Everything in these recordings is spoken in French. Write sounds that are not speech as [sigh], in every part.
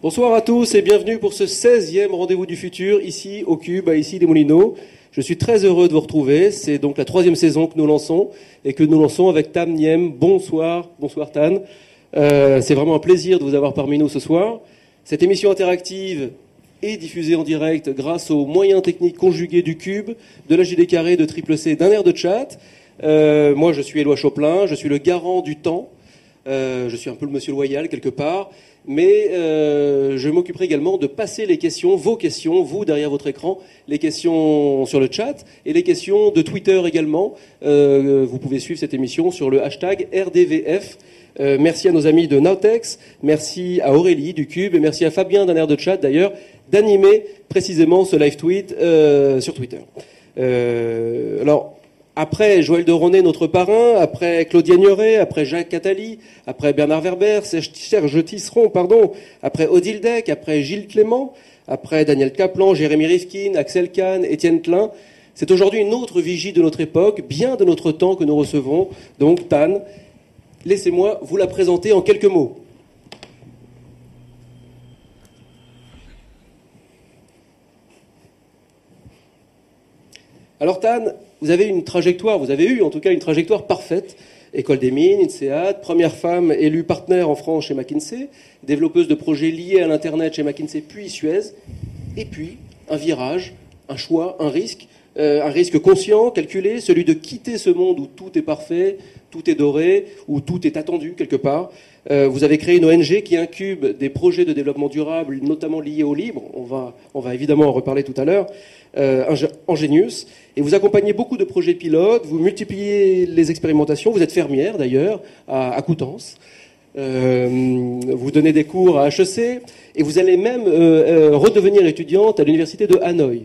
Bonsoir à tous et bienvenue pour ce 16e rendez-vous du futur, ici au Cube, à ici des Moulineaux. Je suis très heureux de vous retrouver. C'est donc la troisième saison que nous lançons et que nous lançons avec Tam Niem. Bonsoir, bonsoir Tan. Euh, c'est vraiment un plaisir de vous avoir parmi nous ce soir. Cette émission interactive est diffusée en direct grâce aux moyens techniques conjugués du Cube, de la JD carré, de Triple C, d'un air de chat. Euh, moi, je suis Éloi Choplin, je suis le garant du temps. Euh, je suis un peu le monsieur loyal quelque part mais euh, je m'occuperai également de passer les questions, vos questions, vous derrière votre écran, les questions sur le chat et les questions de Twitter également. Euh, vous pouvez suivre cette émission sur le hashtag RDVF. Euh, merci à nos amis de Nautex, merci à Aurélie du Cube et merci à Fabien d'un air de chat d'ailleurs d'animer précisément ce live tweet sur Twitter. alors, après Joël de Ronet, notre parrain, après Claudia Ignoret, après Jacques Catali, après Bernard Werber, Serge Tisseron, pardon, après Odile Deck, après Gilles Clément, après Daniel Kaplan, Jérémy Rifkin, Axel Kahn, Étienne Klein. C'est aujourd'hui une autre vigie de notre époque, bien de notre temps que nous recevons. Donc, Tan, laissez-moi vous la présenter en quelques mots. Alors Tan, vous avez une trajectoire, vous avez eu en tout cas une trajectoire parfaite. École des mines, INSEAD, première femme élue partenaire en France chez McKinsey, développeuse de projets liés à l'Internet chez McKinsey, puis Suez, et puis un virage, un choix, un risque, euh, un risque conscient, calculé, celui de quitter ce monde où tout est parfait, tout est doré, où tout est attendu quelque part. Euh, vous avez créé une ONG qui incube des projets de développement durable, notamment liés au libre. On va, on va évidemment en reparler tout à l'heure. Euh, Ingenius. Et vous accompagnez beaucoup de projets pilotes, vous multipliez les expérimentations, vous êtes fermière d'ailleurs à, Coutances. Euh, vous donnez des cours à HEC et vous allez même redevenir étudiante à l'université de Hanoï.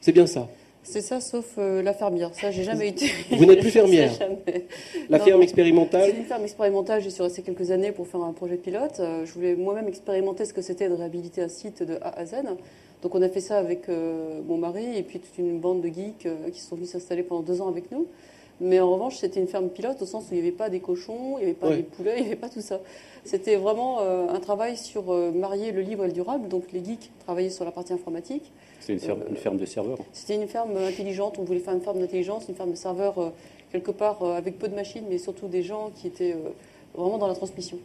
C'est bien ça c'est ça, sauf la fermière. Ça, j'ai jamais été. [laughs] Vous n'êtes plus fermière. [laughs] La ferme expérimentale. C'est une ferme expérimentale. J'y suis restée quelques années pour faire un projet pilote. je voulais moi-même expérimenter ce que c'était de réhabiliter un site de A à Z. Donc on a fait ça avec euh, mon mari et puis toute une bande de geeks euh, qui sont venus s'installer pendant deux ans avec nous. Mais en revanche, c'était une ferme pilote au sens où il n'y avait pas des cochons, il n'y avait pas des poulets, [laughs] il n'y avait pas tout ça. C'était vraiment euh, un travail sur marier le libre et le durable. Donc les geeks travaillaient sur la partie informatique. C'était une, ferme de serveurs C'était une ferme intelligente. On voulait faire une ferme d'intelligence, une ferme de serveurs quelque part avec peu de machines, mais surtout des gens qui étaient vraiment dans la transmission.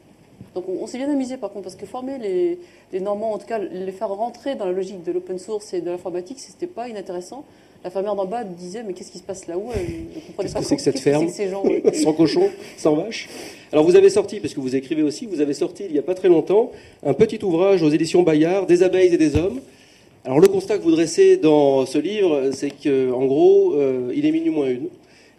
Donc on, s'est bien amusé par contre, parce que former les, les, Normands, en tout cas les faire rentrer dans la logique de l'open source et de l'informatique, c'était pas inintéressant. La fermière d'en bas disait mais qu'est-ce qui se passe là-haut? Qu'est-ce que c'est que cette ferme? [laughs] Sans cochons, sans vaches Alors vous avez sorti, parce que vous écrivez aussi, vous avez sorti il n'y a pas très longtemps un petit ouvrage aux éditions Bayard, Des abeilles et des hommes. Alors le constat que vous dressez dans ce livre, c'est qu'en gros, euh, il est minuit moins une.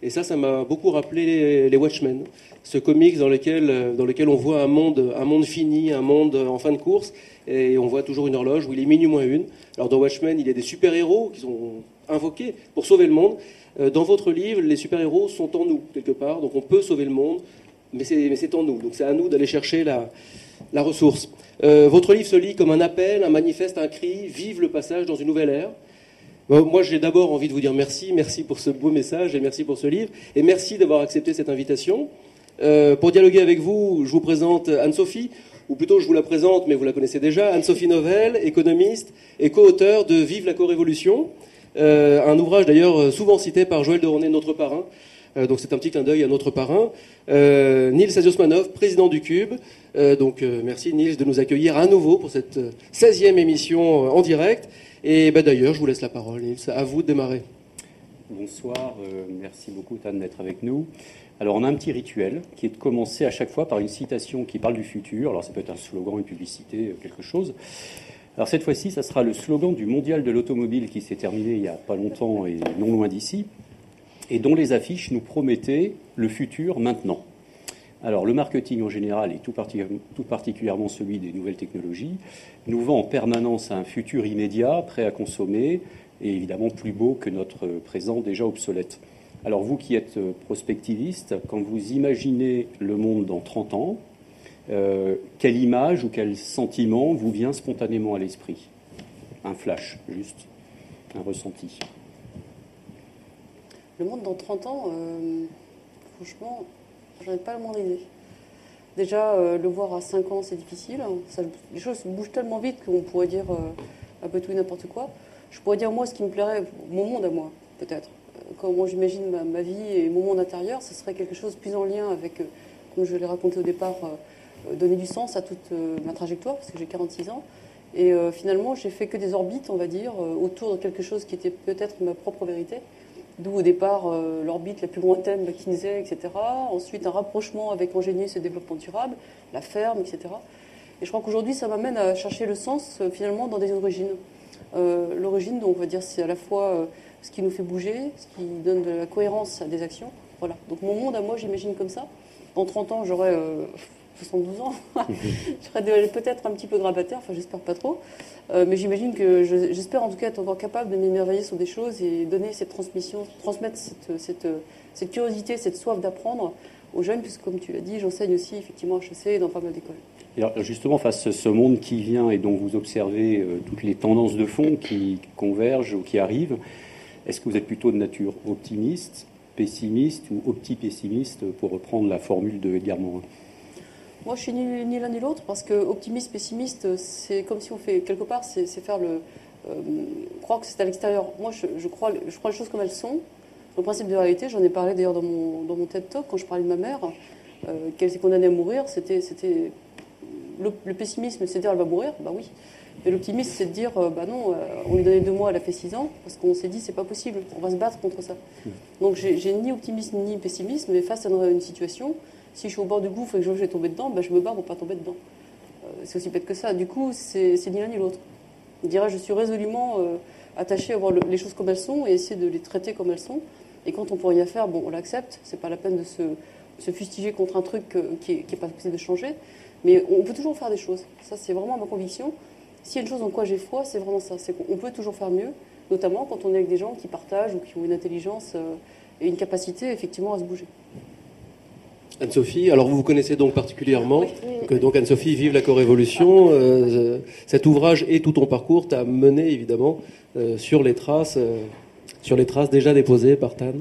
Et ça, ça m'a beaucoup rappelé les Watchmen ce comics dans lequel, euh, dans lequel on voit un monde, un monde fini, un monde en fin de course, et on voit toujours une horloge où il est minuit moins une. Alors dans Watchmen, il y a des super-héros qui sont invoqués pour sauver le monde. Euh, dans votre livre, les super-héros sont en nous, quelque part, donc on peut sauver le monde, mais c'est en nous. Donc c'est à nous d'aller chercher la, la ressource. Euh, votre livre se lit comme un appel, un manifeste, un cri, vive le passage dans une nouvelle ère. Moi, j'ai d'abord envie de vous dire merci, merci pour ce beau message et merci pour ce livre, et merci d'avoir accepté cette invitation. Euh, pour dialoguer avec vous, je vous présente Anne-Sophie, ou plutôt je vous la présente, mais vous la connaissez déjà, Anne-Sophie Novelle, économiste et co-auteur de Vive la co-révolution, euh, un ouvrage d'ailleurs souvent cité par Joël de Ronet, notre parrain. Euh, donc c'est un petit clin d'œil à notre parrain. Nils Aziosmanov, président du Cube. donc merci Nils de nous accueillir à nouveau pour cette 16e émission en direct. Et bah, d'ailleurs, je vous laisse la parole, Nils. À vous de démarrer. Bonsoir, merci beaucoup Tan d'être avec nous. Alors on a un petit rituel qui est de commencer à chaque fois par une citation qui parle du futur. Alors ça peut être un slogan, une publicité, quelque chose. Alors cette fois-ci, ça sera le slogan du Mondial de l'automobile qui s'est terminé il n'y a pas longtemps et non loin d'ici, et dont les affiches nous promettaient le futur maintenant. Alors le marketing en général, et tout, particulièrement celui des nouvelles technologies, nous vend en permanence un futur immédiat, prêt à consommer, et évidemment plus beau que notre présent déjà obsolète. Alors vous qui êtes euh, prospectiviste, quand vous imaginez le monde dans 30 ans, euh, quelle image ou quel sentiment vous vient spontanément à l'esprit? Un flash, juste, un ressenti. Le monde dans 30 ans, euh, franchement, j'en ai pas la moindre idée. Déjà, le voir à 5 ans, c'est difficile. Les choses bougent tellement vite qu'on pourrait dire un peu tout et n'importe quoi. Je pourrais dire, moi, ce qui me plairait, mon monde à moi, peut-être. Comment j'imagine ma, vie et mon monde intérieur, ce serait quelque chose plus en lien avec, comme je l'ai raconté au départ, donner du sens à toute ma trajectoire, parce que j'ai 46 ans. Et euh, finalement, j'ai fait que des orbites, on va dire, euh, autour de quelque chose qui était peut-être ma propre vérité. D'où au départ euh, l'orbite la plus lointaine, McKinsey, etc. Ensuite, un rapprochement avec Angénius et développement durable, la ferme, etc. Et je crois qu'aujourd'hui, ça m'amène à chercher le sens finalement dans des origines. L'origine, donc, on va dire, c'est à la fois ce qui nous fait bouger, ce qui donne de la cohérence à des actions. Voilà. Donc mon monde à moi, j'imagine comme ça. Dans 30 ans, j'aurai 72 ans. [laughs] je serais peut-être un petit peu grabataire, enfin j'espère pas trop. Euh, mais j'imagine que j'espère en tout cas être encore capable de m'émerveiller sur des choses et donner cette transmission, transmettre cette, curiosité, cette soif d'apprendre aux jeunes, puisque comme tu l'as dit, j'enseigne aussi effectivement à HEC et dans pas mal d'écoles. Alors justement, face à ce monde qui vient et dont vous observez euh, toutes les tendances de fond qui convergent ou qui arrivent, est-ce que vous êtes plutôt de nature optimiste, pessimiste ou opti-pessimiste, pour reprendre la formule de Edgar Morin? Moi, je suis ni, l'un ni l'autre parce que optimiste, pessimiste, c'est comme si on fait quelque part, c'est faire le euh, croire que c'est à l'extérieur. Moi, je, crois, je crois les choses comme elles sont. Le principe de réalité, j'en ai parlé d'ailleurs dans mon, dans mon TED Talk quand je parlais de ma mère, euh, qu'elle s'est condamnée à mourir. C'était, c'était le, pessimisme, c'est de dire elle va mourir, bah oui. Et l'optimisme, c'est de dire, euh, bah non, on lui donnait deux mois, elle a fait six ans, parce qu'on s'est dit, c'est pas possible, on va se battre contre ça. Mmh. Donc j'ai ni optimisme ni pessimisme, mais face à une situation, si je suis au bord du gouffre et que je vais tomber dedans, ben je me bats pour pas tomber dedans. Euh, c'est aussi bête que ça. Du coup, c'est ni l'un ni l'autre. Je dirais, je suis résolument euh, attaché à voir les choses comme elles sont et essayer de les traiter comme elles sont. Et quand on peut rien faire, bon, on l'accepte. C'est pas la peine de se, fustiger contre un truc euh, qui n'est pas possible de changer. Mais on peut toujours faire des choses. Ça, c'est vraiment ma conviction. S'il y a une chose en quoi j'ai foi, c'est vraiment ça. C'est qu'on peut toujours faire mieux, notamment quand on est avec des gens qui partagent ou qui ont une intelligence et une capacité effectivement à se bouger. Anne-Sophie, alors vous vous connaissez donc particulièrement, que donc Anne-Sophie vive la co-révolution. Euh, cet ouvrage et tout ton parcours t'a mené évidemment euh, sur les traces, euh, sur les traces déjà déposées par Tan.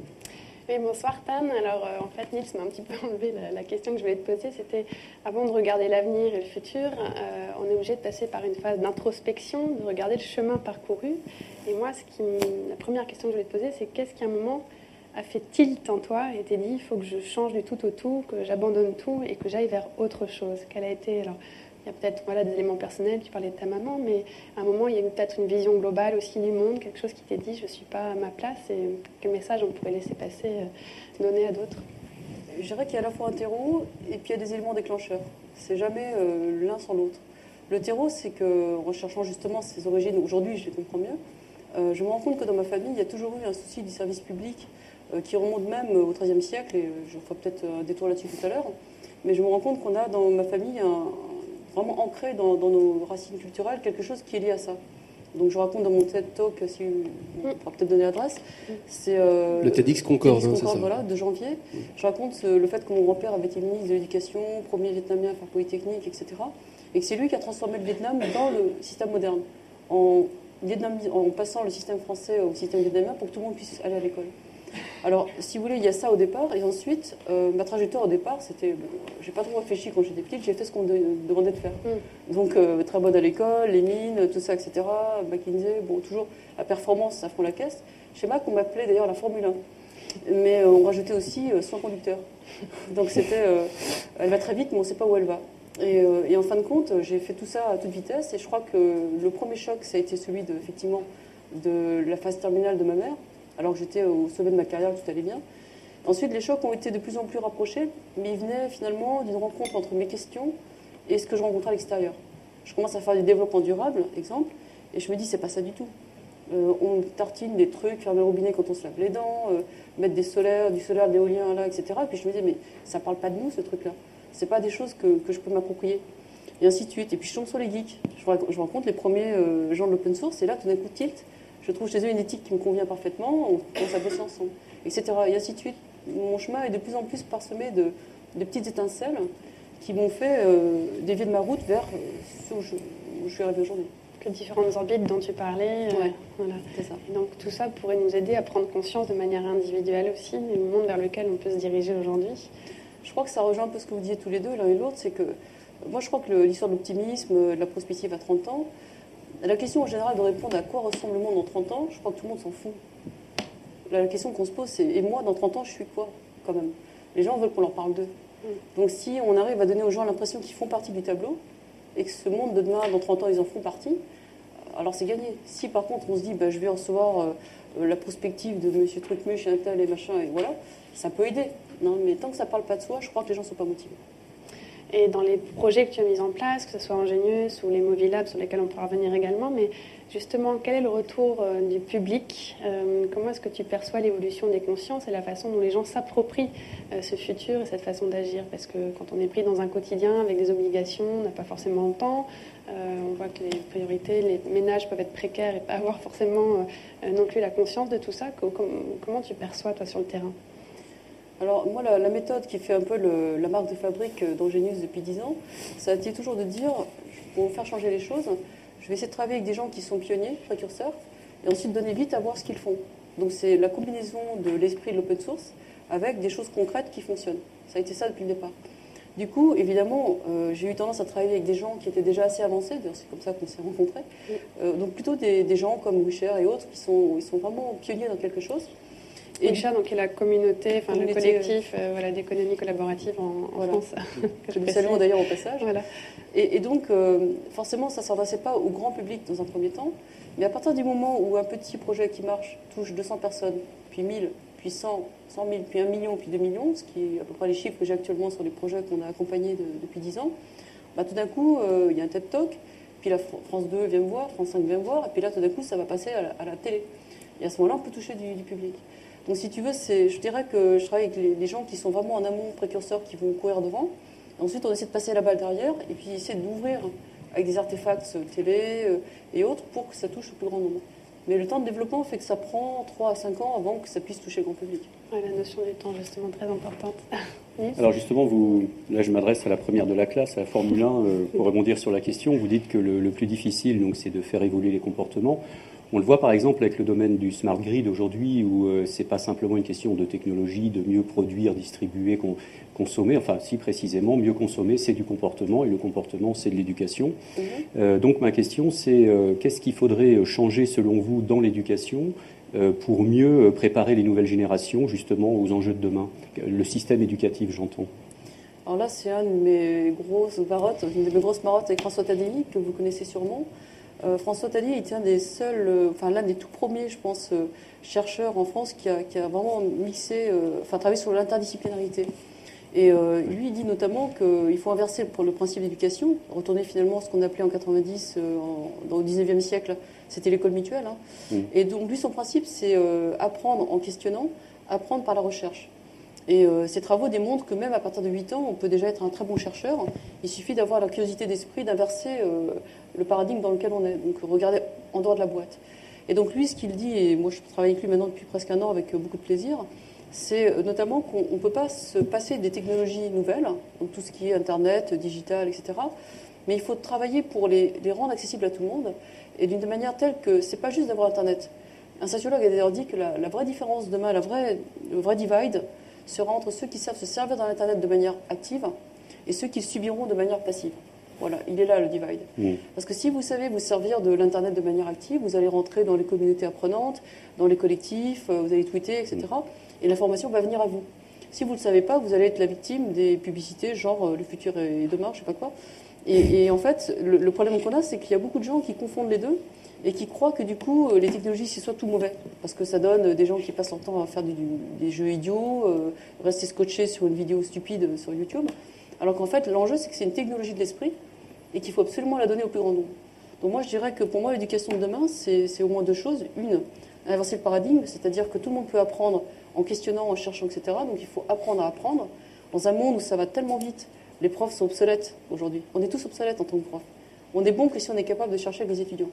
Oui, bonsoir Tan. Alors en fait, Nils m'a un petit peu [laughs] enlevé la, question que je voulais te poser. C'était avant de regarder l'avenir et le futur, on est obligé de passer par une phase d'introspection, de regarder le chemin parcouru. Et moi, ce qui, la première question que je voulais te poser, c'est qu'est-ce qu'à un moment a fait tilt en toi et t'es dit il faut que je change du tout au tout, que j'abandonne tout et que j'aille vers autre chose Quelle a été alors il y a peut-être voilà, des éléments personnels, tu parlais de ta maman, mais à un moment, il y a eu peut-être une vision globale aussi du monde, quelque chose qui t'est dit, je ne suis pas à ma place, et quel message on pourrait laisser passer, euh, donner à d'autres? Je dirais qu'il y a à la fois un terreau, et puis il y a des éléments déclencheurs. C'est jamais euh, l'un sans l'autre. Le terreau, c'est qu'en recherchant justement ses origines, aujourd'hui je les comprends mieux, euh, je me rends compte que dans ma famille, il y a toujours eu un souci du service public qui remonte même au XIIIe siècle, et euh, je ferai peut-être un détour là-dessus tout à l'heure. Mais je me rends compte qu'on a dans ma famille vraiment ancré dans, nos racines culturelles quelque chose qui est lié à ça. Donc je raconte dans mon TED Talk, si on pourra peut-être donner l'adresse, c'est euh, le TEDx Concorde, TEDx Concorde voilà, de janvier. Je raconte le fait que mon grand-père avait été ministre de l'Éducation, premier vietnamien à faire polytechnique, etc. Et que c'est lui qui a transformé le Vietnam dans le système moderne, en, en passant le système français au système vietnamien pour que tout le monde puisse aller à l'école. Alors, si vous voulez, il y a ça au départ, et ensuite, euh, ma trajectoire au départ, c'était, j'ai pas trop réfléchi quand j'étais petite, j'ai fait ce qu'on me demandait de faire. Mm. Donc, euh, très bonne à l'école, les mines, tout ça, etc. McKinsey, bon, toujours la performance, ça fond la caisse. Chez Mac, on m'appelait d'ailleurs la Formule 1. Mais euh, on rajoutait aussi sans conducteur. [laughs] Donc, c'était, elle va très vite, mais on ne sait pas où elle va. Et, et, en fin de compte, j'ai fait tout ça à toute vitesse, et je crois que le premier choc, ça a été celui de, effectivement, de la phase terminale de ma mère alors que j'étais au sommet de ma carrière, tout allait bien. Ensuite, les chocs ont été de plus en plus rapprochés, mais ils venaient finalement d'une rencontre entre mes questions et ce que je rencontrais à l'extérieur. Je commence à faire du développement durable, exemple, et je me dis, c'est pas ça du tout. Euh, on tartine des trucs, fermer le robinet quand on se lave les dents, euh, mettre des solaires, du solaire, d'éolien là, etc. Et puis je me dis, mais ça parle pas de nous, ce truc-là. C'est pas des choses que, je peux m'approprier. Et ainsi de suite. Et puis je tombe sur les geeks. Je, rencontre les premiers euh, gens de l'open source, et là, tout d'un coup, tilt je trouve chez eux une éthique qui me convient parfaitement, on à bosser ensemble, etc. Et ainsi de suite. Mon chemin est de plus en plus parsemé de, petites étincelles qui m'ont fait euh, dévier de ma route vers euh, ce où je, suis arrivée aujourd'hui. Les différentes orbites dont tu parlais. Euh, voilà. c'est ça. donc tout ça pourrait nous aider à prendre conscience de manière individuelle aussi du monde vers lequel on peut se diriger aujourd'hui. Je crois que ça rejoint un peu ce que vous disiez tous les deux, l'un et l'autre, c'est que moi je crois que l'histoire de l'optimisme, de la prospective à 30 ans, la question en général de répondre à quoi ressemble le monde dans 30 ans, je crois que tout le monde s'en fout. La question qu'on se pose, c'est et moi dans 30 ans, je suis quoi quand même? Les gens veulent qu'on leur parle d'eux. Mm. Donc si on arrive à donner aux gens l'impression qu'ils font partie du tableau, et que ce monde de demain, dans 30 ans, ils en font partie, alors c'est gagné. Si par contre on se dit, bah, je vais recevoir euh, la prospective de monsieur Trucmuche et un tel et machin, et voilà, ça peut aider. Non, mais tant que ça ne parle pas de soi, je crois que les gens ne sont pas motivés. Et dans les projets que tu as mis en place, que ce soit Ingénieuse ou les Movilab sur lesquels on pourra revenir également, mais justement, quel est le retour euh, du public euh, Comment est-ce que tu perçois l'évolution des consciences et la façon dont les gens s'approprient euh, ce futur et cette façon d'agir? Parce que quand on est pris dans un quotidien avec des obligations, on n'a pas forcément le temps, on voit que les priorités, les ménages peuvent être précaires et pas avoir forcément non plus la conscience de tout ça. Comment tu perçois, toi, sur le terrain? Alors moi, la, méthode qui fait un peu la marque de fabrique d'Angenius depuis 10 ans, ça a été toujours de dire, pour faire changer les choses, je vais essayer de travailler avec des gens qui sont pionniers, précurseurs, et ensuite donner vite à voir ce qu'ils font. Donc c'est la combinaison de l'esprit de l'open source avec des choses concrètes qui fonctionnent. Ça a été ça depuis le départ. Du coup, évidemment, euh, j'ai eu tendance à travailler avec des gens qui étaient déjà assez avancés, d'ailleurs c'est comme ça qu'on s'est rencontrés. Euh, donc plutôt des, gens comme Wisher et autres qui sont, ils sont vraiment pionniers dans quelque chose. Et Wisher, donc, est la communauté, enfin le collectif euh, voilà, d'économie collaborative en, France. que nous saluons d'ailleurs au passage. Voilà. Et, donc, forcément, ça ne s'adressait pas au grand public dans un premier temps, mais à partir du moment où un petit projet qui marche touche 200 personnes, puis 1000, puis 100, 100 000, puis 1 million, puis 2 millions, ce qui est à peu près les chiffres que j'ai actuellement sur les projets qu'on a accompagnés depuis 10 ans, bah, tout d'un coup, euh, il y a un TED Talk, puis la France 2 vient me voir, France 5 vient me voir, et puis là, tout d'un coup, ça va passer à la, télé. Et à ce moment-là, on peut toucher du, public. Donc, si tu veux, je dirais que je travaille avec les, gens qui sont vraiment en amont, précurseurs, qui vont courir devant. ensuite, on essaie de passer la balle derrière, et puis essayer d'ouvrir avec des artefacts télé euh, et autres pour que ça touche le plus grand nombre. Mais le temps de développement fait que ça prend 3 à 5 ans avant que ça puisse toucher le grand public. la notion du temps, justement, très importante. [laughs] Alors justement, vous, là je m'adresse à la première de la classe, à la Formule 1, euh, pour rebondir sur la question. Vous dites que le, plus difficile, donc, c'est de faire évoluer les comportements. On le voit par exemple avec le domaine du smart grid aujourd'hui, où euh, c'est pas simplement une question de technologie, de mieux produire, distribuer, consommer. Enfin, si précisément, mieux consommer, c'est du comportement, et le comportement, c'est de l'éducation. Mhm. Euh, donc ma question, c'est euh, qu'est-ce qu'il faudrait changer selon vous dans l'éducation pour mieux préparer les nouvelles générations justement aux enjeux de demain? Le système éducatif, j'entends. Alors là, c'est une de mes grosses marottes, une de mes grosses marottes avec François que vous connaissez sûrement. Euh, François Taddy était un des seuls, euh, enfin l'un des tout premiers, je pense, euh, chercheurs en France qui a, vraiment mixé, enfin travaillé sur l'interdisciplinarité. Et lui, il dit notamment qu'il faut inverser le, principe d'éducation, retourner finalement à ce qu'on appelait en 90, dans, au 19e siècle, c'était l'école mutuelle. Hein. Mmh. Et donc lui, son principe, c'est apprendre en questionnant, apprendre par la recherche. Et ces travaux démontrent que même à partir de 8 ans, on peut déjà être un très bon chercheur. Il suffit d'avoir la curiosité d'esprit, d'inverser le paradigme dans lequel on est. Donc regarder en dehors de la boîte. Et donc lui, ce qu'il dit, et moi je travaille avec lui maintenant depuis presque un an avec beaucoup de plaisir, c'est euh, notamment qu'on ne peut pas se passer des technologies nouvelles, donc tout ce qui est Internet, digital, etc. Mais il faut travailler pour les, rendre accessibles à tout le monde, et d'une manière telle que c'est pas juste d'avoir Internet. Un sociologue a d'ailleurs dit que la, vraie différence demain, la vraie, le vrai divide, sera entre ceux qui savent se servir d'Internet de manière active et ceux qui le subiront de manière passive. Voilà, il est là le divide. Mm. Parce que si vous savez vous servir de l'Internet de manière active, vous allez rentrer dans les communautés apprenantes, dans les collectifs, euh, vous allez tweeter, etc. Mm. Et l'information va venir à vous. Si vous ne le savez pas, vous allez être la victime des publicités, genre euh, le futur est demain, je sais pas quoi. Et, en fait, le, problème qu'on a, c'est qu'il y a beaucoup de gens qui confondent les deux et qui croient que du coup, euh, les technologies, c'est soit tout mauvais. Parce que ça donne des gens qui passent leur temps à faire des jeux idiots, rester scotchés sur une vidéo stupide sur YouTube. Alors qu'en fait, l'enjeu, c'est que c'est une technologie de l'esprit et qu'il faut absolument la donner au plus grand nombre. Donc moi, je dirais que pour moi, l'éducation de demain, c'est au moins deux choses. Une, inverser le paradigme, c'est-à-dire que tout le monde peut apprendre en questionnant, en cherchant, etc. Donc il faut apprendre à apprendre. Dans un monde où ça va tellement vite, les profs sont obsolètes aujourd'hui. On est tous obsolètes en tant que prof. On est bon que si on est capable de chercher avec les étudiants.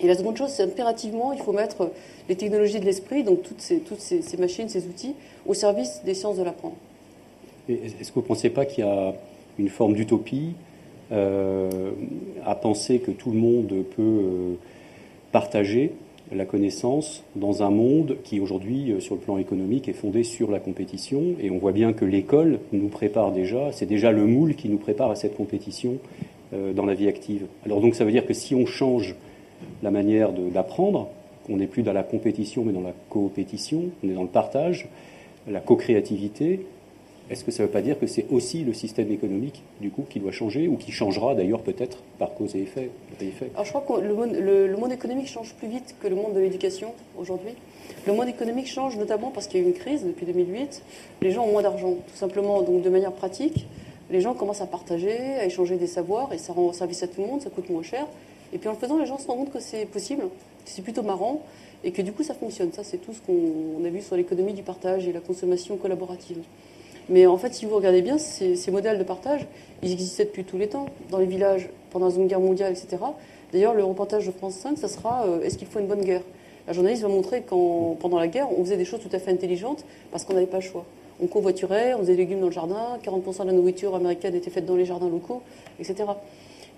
Et la seconde chose, c'est impérativement, il faut mettre les technologies de l'esprit, donc toutes ces, machines, ces outils, au service des sciences de l'apprendre. Est-ce que vous ne pensez pas qu'il y a une forme d'utopie euh, à penser que tout le monde peut euh, partager la connaissance dans un monde qui aujourd'hui, sur le plan économique, est fondé sur la compétition? Et on voit bien que l'école nous prépare déjà, c'est déjà le moule qui nous prépare à cette compétition dans la vie active. Alors donc ça veut dire que si on change la manière d'apprendre, on n'est plus dans la compétition mais dans la coopétition, on est dans le partage, la co-créativité, est-ce que ça ne veut pas dire que c'est aussi le système économique, du coup, qui doit changer, ou qui changera d'ailleurs peut-être par cause et effet, Alors je crois que le monde, le, monde, économique change plus vite que le monde de l'éducation aujourd'hui. Le monde économique change notamment parce qu'il y a eu une crise depuis 2008. Les gens ont moins d'argent, tout simplement. Donc de manière pratique, les gens commencent à partager, à échanger des savoirs, et ça rend service à tout le monde, ça coûte moins cher. Et puis en le faisant, les gens se rendent compte que c'est possible, c'est plutôt marrant, et que du coup ça fonctionne. Ça, c'est tout ce qu'on a vu sur l'économie du partage et la consommation collaborative. Mais en fait, si vous regardez bien, ces, modèles de partage, ils existaient depuis tous les temps, dans les villages, pendant la Seconde Guerre mondiale, etc. D'ailleurs, le reportage de France 5, ça sera euh, Est-ce qu'il faut une bonne guerre? La journaliste va montrer qu'en pendant la guerre, on faisait des choses tout à fait intelligentes parce qu'on n'avait pas le choix. On covoiturait, on faisait des légumes dans le jardin, 40% de la nourriture américaine était faite dans les jardins locaux, etc.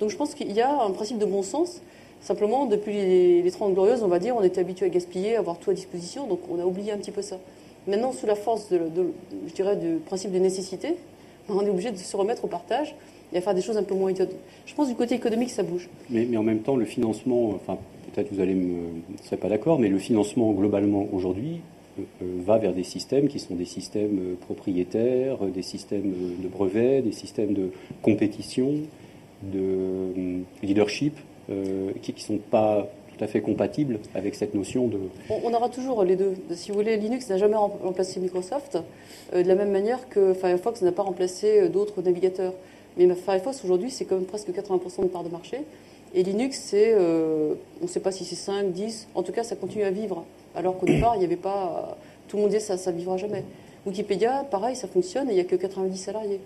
Donc je pense qu'il y a un principe de bon sens. Simplement, depuis les, les 30 glorieuses, on va dire, on était habitué à gaspiller, à avoir tout à disposition, donc on a oublié un petit peu ça. Maintenant, sous la force, je dirais, du principe de nécessité, [laughs] on est obligé de se remettre au partage et à faire des choses un peu moins idiotes. Je pense du côté économique, ça bouge. Mais, en même temps, le financement, enfin, peut-être vous allez me, serez pas d'accord, mais le financement globalement aujourd'hui euh, euh, va vers des systèmes qui sont des systèmes euh, propriétaires, des systèmes de brevets, des systèmes de compétition, de leadership, qui ne sont pas tout à fait compatible avec cette notion de... On, aura toujours les deux. Si vous voulez, Linux n'a jamais remplacé Microsoft, euh, de la même manière que Firefox n'a pas remplacé euh, d'autres navigateurs. Mais Firefox, aujourd'hui, c'est quand même presque 80% de part de marché. Et Linux, c'est, euh, on ne sait pas si c'est 5, 10, en tout cas, ça continue à vivre. Alors qu'au départ, il n'y avait pas... Tout le monde disait ça, ça ne vivra jamais. Wikipédia, pareil, ça fonctionne et il n'y a que 90 salariés,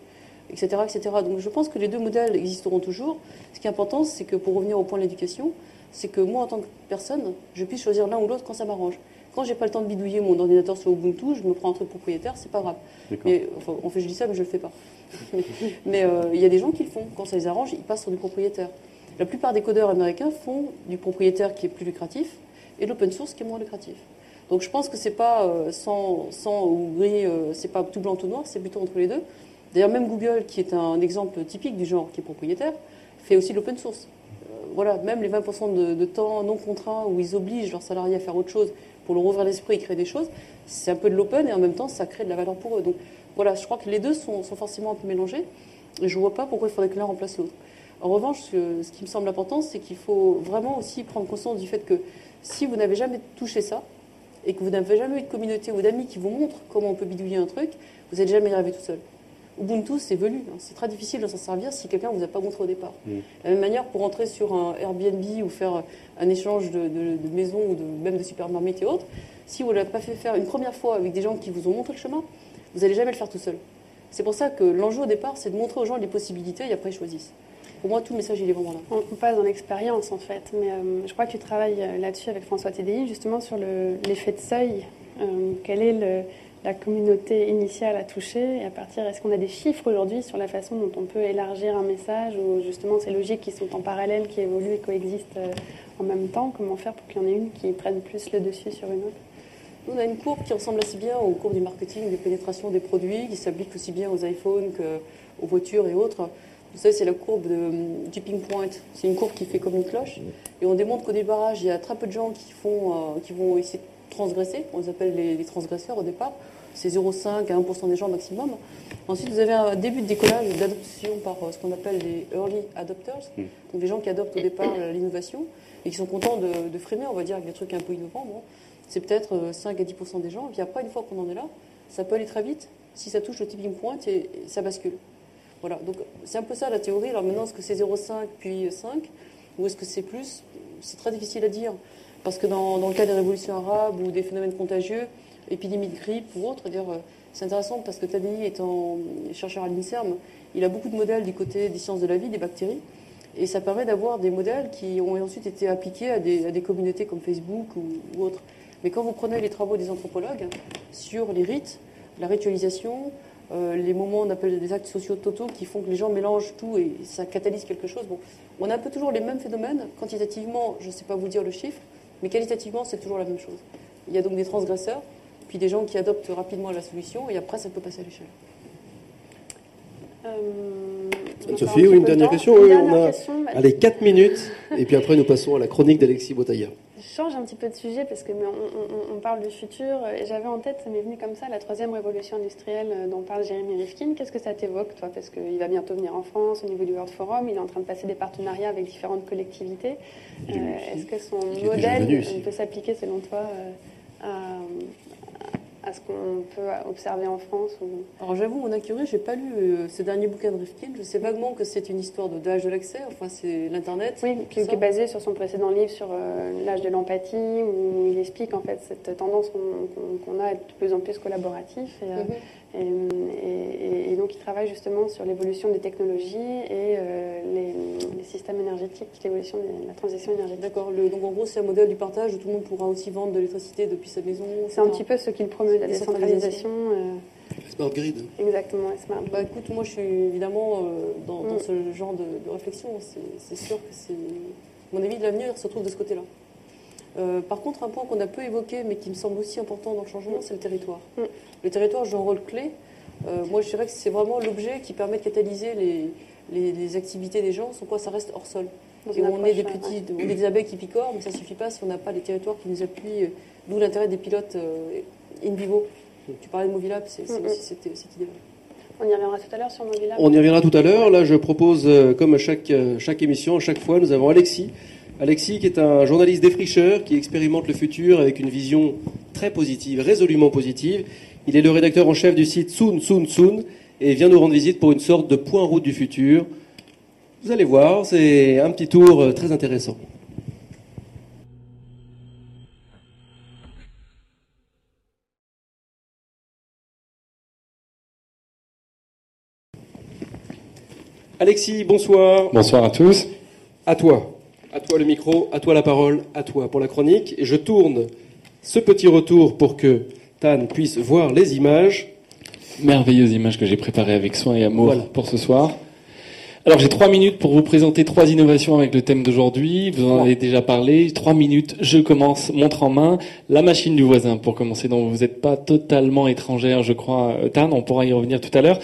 etc., etc. Donc je pense que les deux modèles existeront toujours. Ce qui est important, c'est que pour revenir au point de l'éducation, c'est que moi, en tant que personne, je puisse choisir l'un ou l'autre quand ça m'arrange. Quand j'ai pas le temps de bidouiller mon ordinateur sur Ubuntu, je me prends un truc propriétaire, c'est pas grave. Mais en fait, je dis ça, mais je le fais pas. [laughs] mais euh, il y a des gens qui le font. Quand ça les arrange, ils passent sur du propriétaire. La plupart des codeurs américains font du propriétaire qui est plus lucratif et de l'open source qui est moins lucratif. Donc je pense que c'est pas euh, sans, sans ou gris, euh, c'est pas tout blanc tout noir, c'est plutôt entre les deux. D'ailleurs, même Google, qui est un exemple typique du genre qui est propriétaire, fait aussi l'open source voilà, même les 20% de, temps non contraint où ils obligent leurs salariés à faire autre chose pour leur ouvrir l'esprit et créer des choses, c'est un peu de l'open et en même temps ça crée de la valeur pour eux. Donc voilà, je crois que les deux sont, forcément un peu mélangés et je ne vois pas pourquoi il faudrait que l'un remplace l'autre. En revanche, ce, qui me semble important, c'est qu'il faut vraiment aussi prendre conscience du fait que si vous n'avez jamais touché ça et que vous n'avez jamais eu de communauté ou d'amis qui vous montrent comment on peut bidouiller un truc, vous n'êtes jamais arrivé tout seul. Ubuntu, c'est velu. Hein. C'est très difficile de s'en servir si quelqu'un ne vous a pas montré au départ. Mm. De la même manière, pour entrer sur un Airbnb ou faire un échange de, de, maisons ou de, même de supermarchés et autres, si vous ne l'avez pas fait faire une première fois avec des gens qui vous ont montré le chemin, vous n'allez jamais le faire tout seul. C'est pour ça que l'enjeu au départ, c'est de montrer aux gens les possibilités et après ils choisissent. Pour moi, tout le message, il est vraiment là. On passe dans l'expérience, en fait. Mais euh, je crois que tu travailles euh, là-dessus avec François TDI, justement sur l'effet de seuil. Euh, quel est le, la communauté initiale à toucher et à partir, est-ce qu'on a des chiffres aujourd'hui sur la façon dont on peut élargir un message ou justement ces logiques qui sont en parallèle, qui évoluent et coexistent euh, en même temps? Comment faire pour qu'il y en ait une qui prenne plus le dessus sur une autre? On a une courbe qui ressemble assez bien aux courbes du marketing, de pénétration des produits, qui s'applique aussi bien aux iPhones qu'aux voitures et autres. Vous savez, c'est la courbe de euh, tipping point. C'est une courbe qui fait comme une cloche. Et on démontre qu'au débarrage, il y a très peu de gens qui, font, euh, qui vont essayer de transgresser. On les appelle les transgresseurs au départ c'est 0,5 à 1% des gens maximum. Ensuite, vous avez un début de décollage d'adoption par euh, ce qu'on appelle les early adopters, hmm. donc les gens qui adoptent au départ l'innovation et qui sont contents de, de, freiner, on va dire, avec des trucs un peu innovants. Bon, c'est peut-être 5 euh, à 10% des gens. Et puis après, une fois qu'on en est là, ça peut aller très vite si ça touche le tipping point et, ça bascule. Voilà, donc c'est un peu ça la théorie. Alors maintenant, est-ce que c'est 0,5 puis 5 ou est-ce que c'est plus? C'est très difficile à dire. Parce que dans, dans, le cas des révolutions arabes ou des phénomènes contagieux, épidémie de grippe ou autre. Euh, c'est intéressant parce que Tadini, étant chercheur à l'INSERM, il a beaucoup de modèles du côté des sciences de la vie, des bactéries. Et ça permet d'avoir des modèles qui ont ensuite été appliqués à des, communautés comme Facebook ou, autres. Mais quand vous prenez les travaux des anthropologues sur les rites, la ritualisation, euh, les moments, on appelle des actes sociaux totaux qui font que les gens mélangent tout et ça catalyse quelque chose. Bon, on a un peu toujours les mêmes phénomènes. Quantitativement, je ne sais pas vous dire le chiffre, mais qualitativement, c'est toujours la même chose. Il y a donc des transgresseurs, puis des gens qui adoptent rapidement la solution, et après, ça peut passer à l'échelle. Euh, Sophie, oui, une dernière question. on a bah, allez, 4 minutes, et puis après, nous passons à la chronique d'Alexis Botaillard change un petit peu de sujet parce que on, parle du futur et j'avais en tête, ça m'est venu comme ça, la troisième révolution industrielle euh, dont parle Jérémy Rifkin. Qu'est-ce que ça t'évoque, toi? Parce qu'il va bientôt venir en France au niveau du World Forum, il est en train de passer des partenariats avec différentes collectivités. Euh, est-ce que son modèle peut s'appliquer, selon toi, euh, à, à ce qu'on peut observer en France Alors j'avoue, mon incuré, j'ai pas lu euh, ce dernier bouquin de Rifkin. Je sais vaguement que c'est une histoire de l'âge de l'accès, enfin c'est l'Internet. Oui, qui, est basé sur son précédent livre sur euh, l'âge de l'empathie, où il explique en fait cette tendance qu'on a à être de plus en plus collaboratif. Et, euh, mhm. Et, donc, il travaille justement sur l'évolution des technologies et euh, les, systèmes énergétiques, l'évolution de la transition énergétique. D'accord. Donc, en gros, c'est un modèle du partage où tout le monde pourra aussi vendre de l'électricité depuis sa maison. C'est un petit peu ce qu'il promeut, la décentralisation. Euh... Smart grid. Exactement, smart bah, écoute, moi, je suis évidemment euh, dans, mm. ce genre de, réflexion. C'est sûr que c'est. mon avis, de l'avenir se trouve de ce côté-là. Euh, par contre, un point qu'on a peu évoqué, mais qui me semble aussi important dans le changement, c'est le territoire. Mm. Le territoire joue un rôle clé. Euh, moi, je dirais que c'est vraiment l'objet qui permet de catalyser les, activités des gens, sans quoi ça reste hors sol. Et on est des petits, on est des abeilles qui picorent, mais ça ne suffit pas si on n'a pas les territoires qui nous appuient. D'où l'intérêt des pilotes euh, in vivo. Tu parlais de Movilab, c'est mm, mm. aussi cette, idée-là. On y reviendra tout à l'heure sur Movilab. On y reviendra tout à l'heure. Là, je propose, comme à chaque, chaque émission, à chaque fois, nous avons Alexis Alexis, qui est un journaliste défricheur, qui expérimente le futur avec une vision très positive, résolument positive. Il est le rédacteur en chef du site Soon Soon Soon et vient nous rendre visite pour une sorte de point route du futur. Vous allez voir, c'est un petit tour euh, très intéressant. Alexis, bonsoir. Bonsoir à tous. À toi. À toi le micro, à toi la parole, à toi pour la chronique. Et je tourne ce petit retour pour que Tan puisse voir les images. Merveilleuses images que j'ai préparées avec soin et amour pour ce soir. Alors j'ai trois minutes pour vous présenter trois innovations avec le thème d'aujourd'hui. Vous en avez déjà parlé. Trois minutes, je commence, montre en main, la machine du voisin pour commencer, dont vous n'êtes pas totalement étrangère, je crois, Tan. On pourra y revenir tout à l'heure.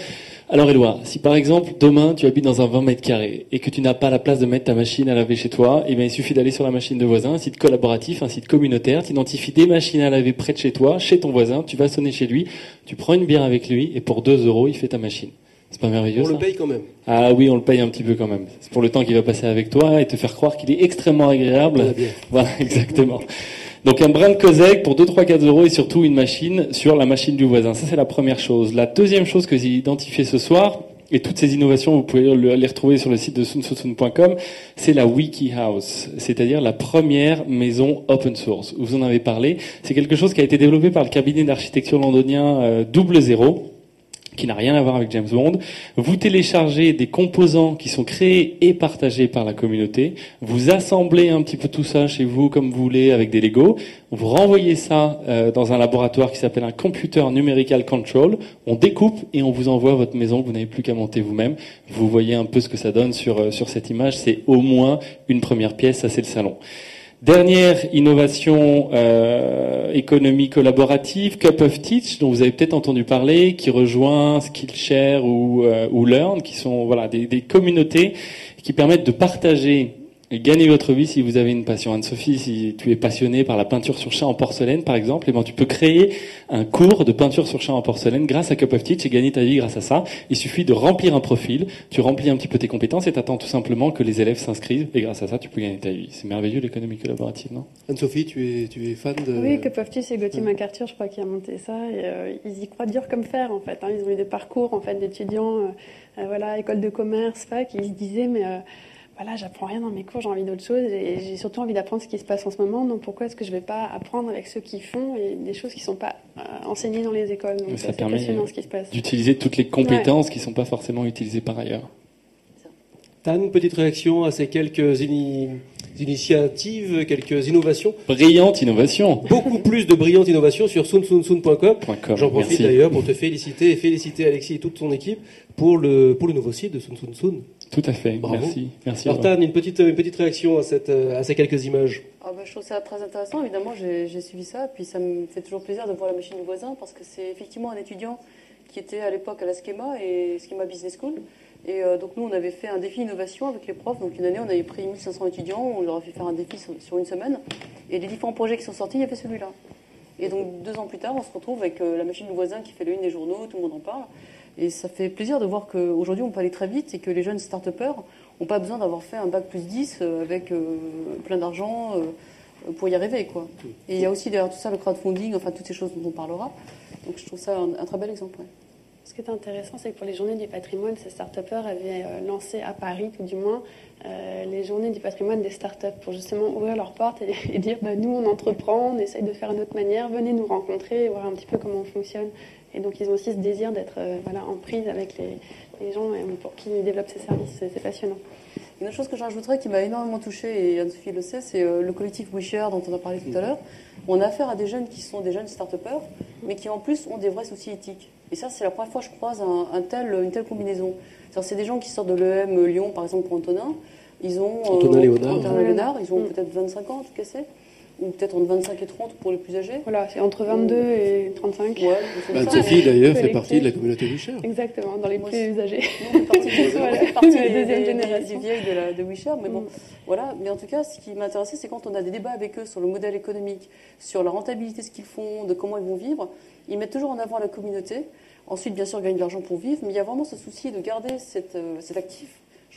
Alors Éloi, si par exemple demain tu habites dans un 20 mètres carrés et que tu n'as pas la place de mettre ta machine à laver chez toi, eh bien, il suffit d'aller sur la machine de voisin, un site collaboratif, un site communautaire, tu identifies des machines à laver près de chez toi, chez ton voisin, tu vas sonner chez lui, tu prends une bière avec lui et pour 2 euros il fait ta machine. C'est pas merveilleux On le paye quand même. Ah oui, on le paye un petit peu quand même. C'est pour le temps qu'il va passer avec toi et te faire croire qu'il est extrêmement agréable. [laughs] Voilà, exactement. Donc un brin de Cosec pour 2, 3, 4 euros et surtout une machine sur la machine du voisin. Ça, c'est la première chose. La deuxième chose que j'ai identifiée ce soir, et toutes ces innovations, vous pouvez les retrouver sur le site de sunsosun.com, c'est la WikiHouse, c'est-à-dire la première maison open source. Vous en avez parlé. C'est quelque chose qui a été développé par le cabinet d'architecture londonien euh, Double Zéro qui n'a rien à voir avec James Bond. Vous téléchargez des composants qui sont créés et partagés par la communauté. Vous assemblez un petit peu tout ça chez vous comme vous voulez avec des Lego. Vous renvoyez ça euh, dans un laboratoire qui s'appelle un Computer Numerical Control. On découpe et on vous envoie votre maison. Vous n'avez plus qu'à monter vous-même. Vous voyez un peu ce que ça donne sur, euh, sur cette image. C'est au moins une première pièce. Ça, c'est le salon. Dernière innovation euh, économie collaborative, Cup of Teach, dont vous avez peut-être entendu parler, qui rejoint Skillshare ou, euh, ou Learn, qui sont voilà des communautés qui permettent de partager et gagner votre vie si vous avez une passion. Anne-Sophie, si tu es passionnée par la peinture sur chat en porcelaine, par exemple, et eh ben, tu peux créer un cours de peinture sur chat en porcelaine grâce à Cup of Teach et gagner ta vie grâce à ça. Il suffit de remplir un profil, tu remplis un petit peu tes compétences et t'attends tout simplement que les élèves s'inscrivent et grâce à ça, tu peux gagner ta vie. C'est merveilleux l'économie collaborative, non? Anne-Sophie, tu es, tu es fan de... Oui, Cup of Teach, c'est Gauthier MacArthur, je crois, qui a monté ça. Et, euh, ils y croient dur comme fer, en fait. Hein. Ils ont eu des parcours, en fait, d'étudiants, euh, euh, voilà, école de commerce, fac, ils se disaient, mais voilà, j'apprends rien dans mes cours, j'ai envie d'autre chose et j'ai surtout envie d'apprendre ce qui se passe en ce moment. Donc pourquoi est-ce que je ne vais pas apprendre avec ceux qui font et des choses qui ne sont pas euh, enseignées dans les écoles? Donc ça permet d'utiliser toutes les compétences qui ne sont pas forcément utilisées par ailleurs. Tan, une petite réaction à ces quelques initiatives, quelques innovations? Brillantes innovations Beaucoup plus de brillantes innovations sur sunsunsun.com. J'en profite d'ailleurs pour te féliciter et féliciter Alexis et toute son équipe pour le, pour le nouveau site de Sun Tout à fait, merci. merci Alors Tan, une petite, une petite réaction à, cette, à ces quelques images ah bah, Je trouve ça très intéressant. Évidemment, j'ai suivi ça. Puis ça me fait toujours plaisir de voir la machine du voisin parce que c'est effectivement un étudiant qui était à l'époque à la Schema et Schema Business School. Et euh, donc nous, on avait fait un défi innovation avec les profs. Donc une année, on avait pris 1500 étudiants, on leur a fait faire un défi sur, une semaine. Et les différents projets qui sont sortis, il y avait celui-là. Et donc deux ans plus tard, on se retrouve avec euh, la machine du voisin qui fait le une des journaux, tout le monde en parle. Et ça fait plaisir de voir qu'aujourd'hui, on peut aller très vite et que les jeunes start-upers n'ont pas besoin d'avoir fait un bac plus 10 euh, avec plein d'argent pour y arriver. Quoi. Et il y a aussi derrière tout ça le crowdfunding, enfin toutes ces choses dont on parlera. Donc je trouve ça un, très bel exemple. Ce qui est intéressant, c'est que pour les journées du patrimoine, ces start-upers avaient euh, lancé à Paris, tout du moins, euh, les journées du patrimoine des start-up pour justement ouvrir leurs portes et, dire bah, nous, on entreprend, on essaye de faire une autre manière, venez nous rencontrer et voir un petit peu comment on fonctionne. Et donc, ils ont aussi ce désir d'être euh, voilà, en prise avec les, gens pour qui ils développent ces services. C'est passionnant. Une autre chose que je rajouterais qui m'a énormément touchée, et Anne-Sophie le sait, c'est le collectif Wisher dont on a parlé tout à l'heure. On a affaire à des jeunes qui sont des jeunes start-upers, mais qui en plus ont des vrais soucis éthiques. Et ça, c'est la première fois que je croise un, tel, une telle combinaison. C'est des gens qui sortent de l'EM Lyon, par exemple, pour Antonin. Ils ont, euh, Antonin Léonard. Antonin Léonard, ils ont mm. peut-être 25 ans, en tout cas, c'est ou peut-être entre 25 et 30 pour les plus âgés. Voilà, c'est entre 22 et 35. Ouais, bah, Sophie, d'ailleurs, fait partie de la communauté Wisher. Exactement, dans les plus âgés. Non, on fait partie, [laughs] des, deuxième génération. Des, vieilles de, la, de Wisher, mais bon, mm. voilà. Mais en tout cas, ce qui m'intéressait, c'est quand on a des débats avec eux sur le modèle économique, sur la rentabilité, ce qu'ils font, de comment ils vont vivre, ils mettent toujours en avant la communauté. Ensuite, bien sûr, gagnent de l'argent pour vivre, mais il y a vraiment ce souci de garder cette, euh, cet actif.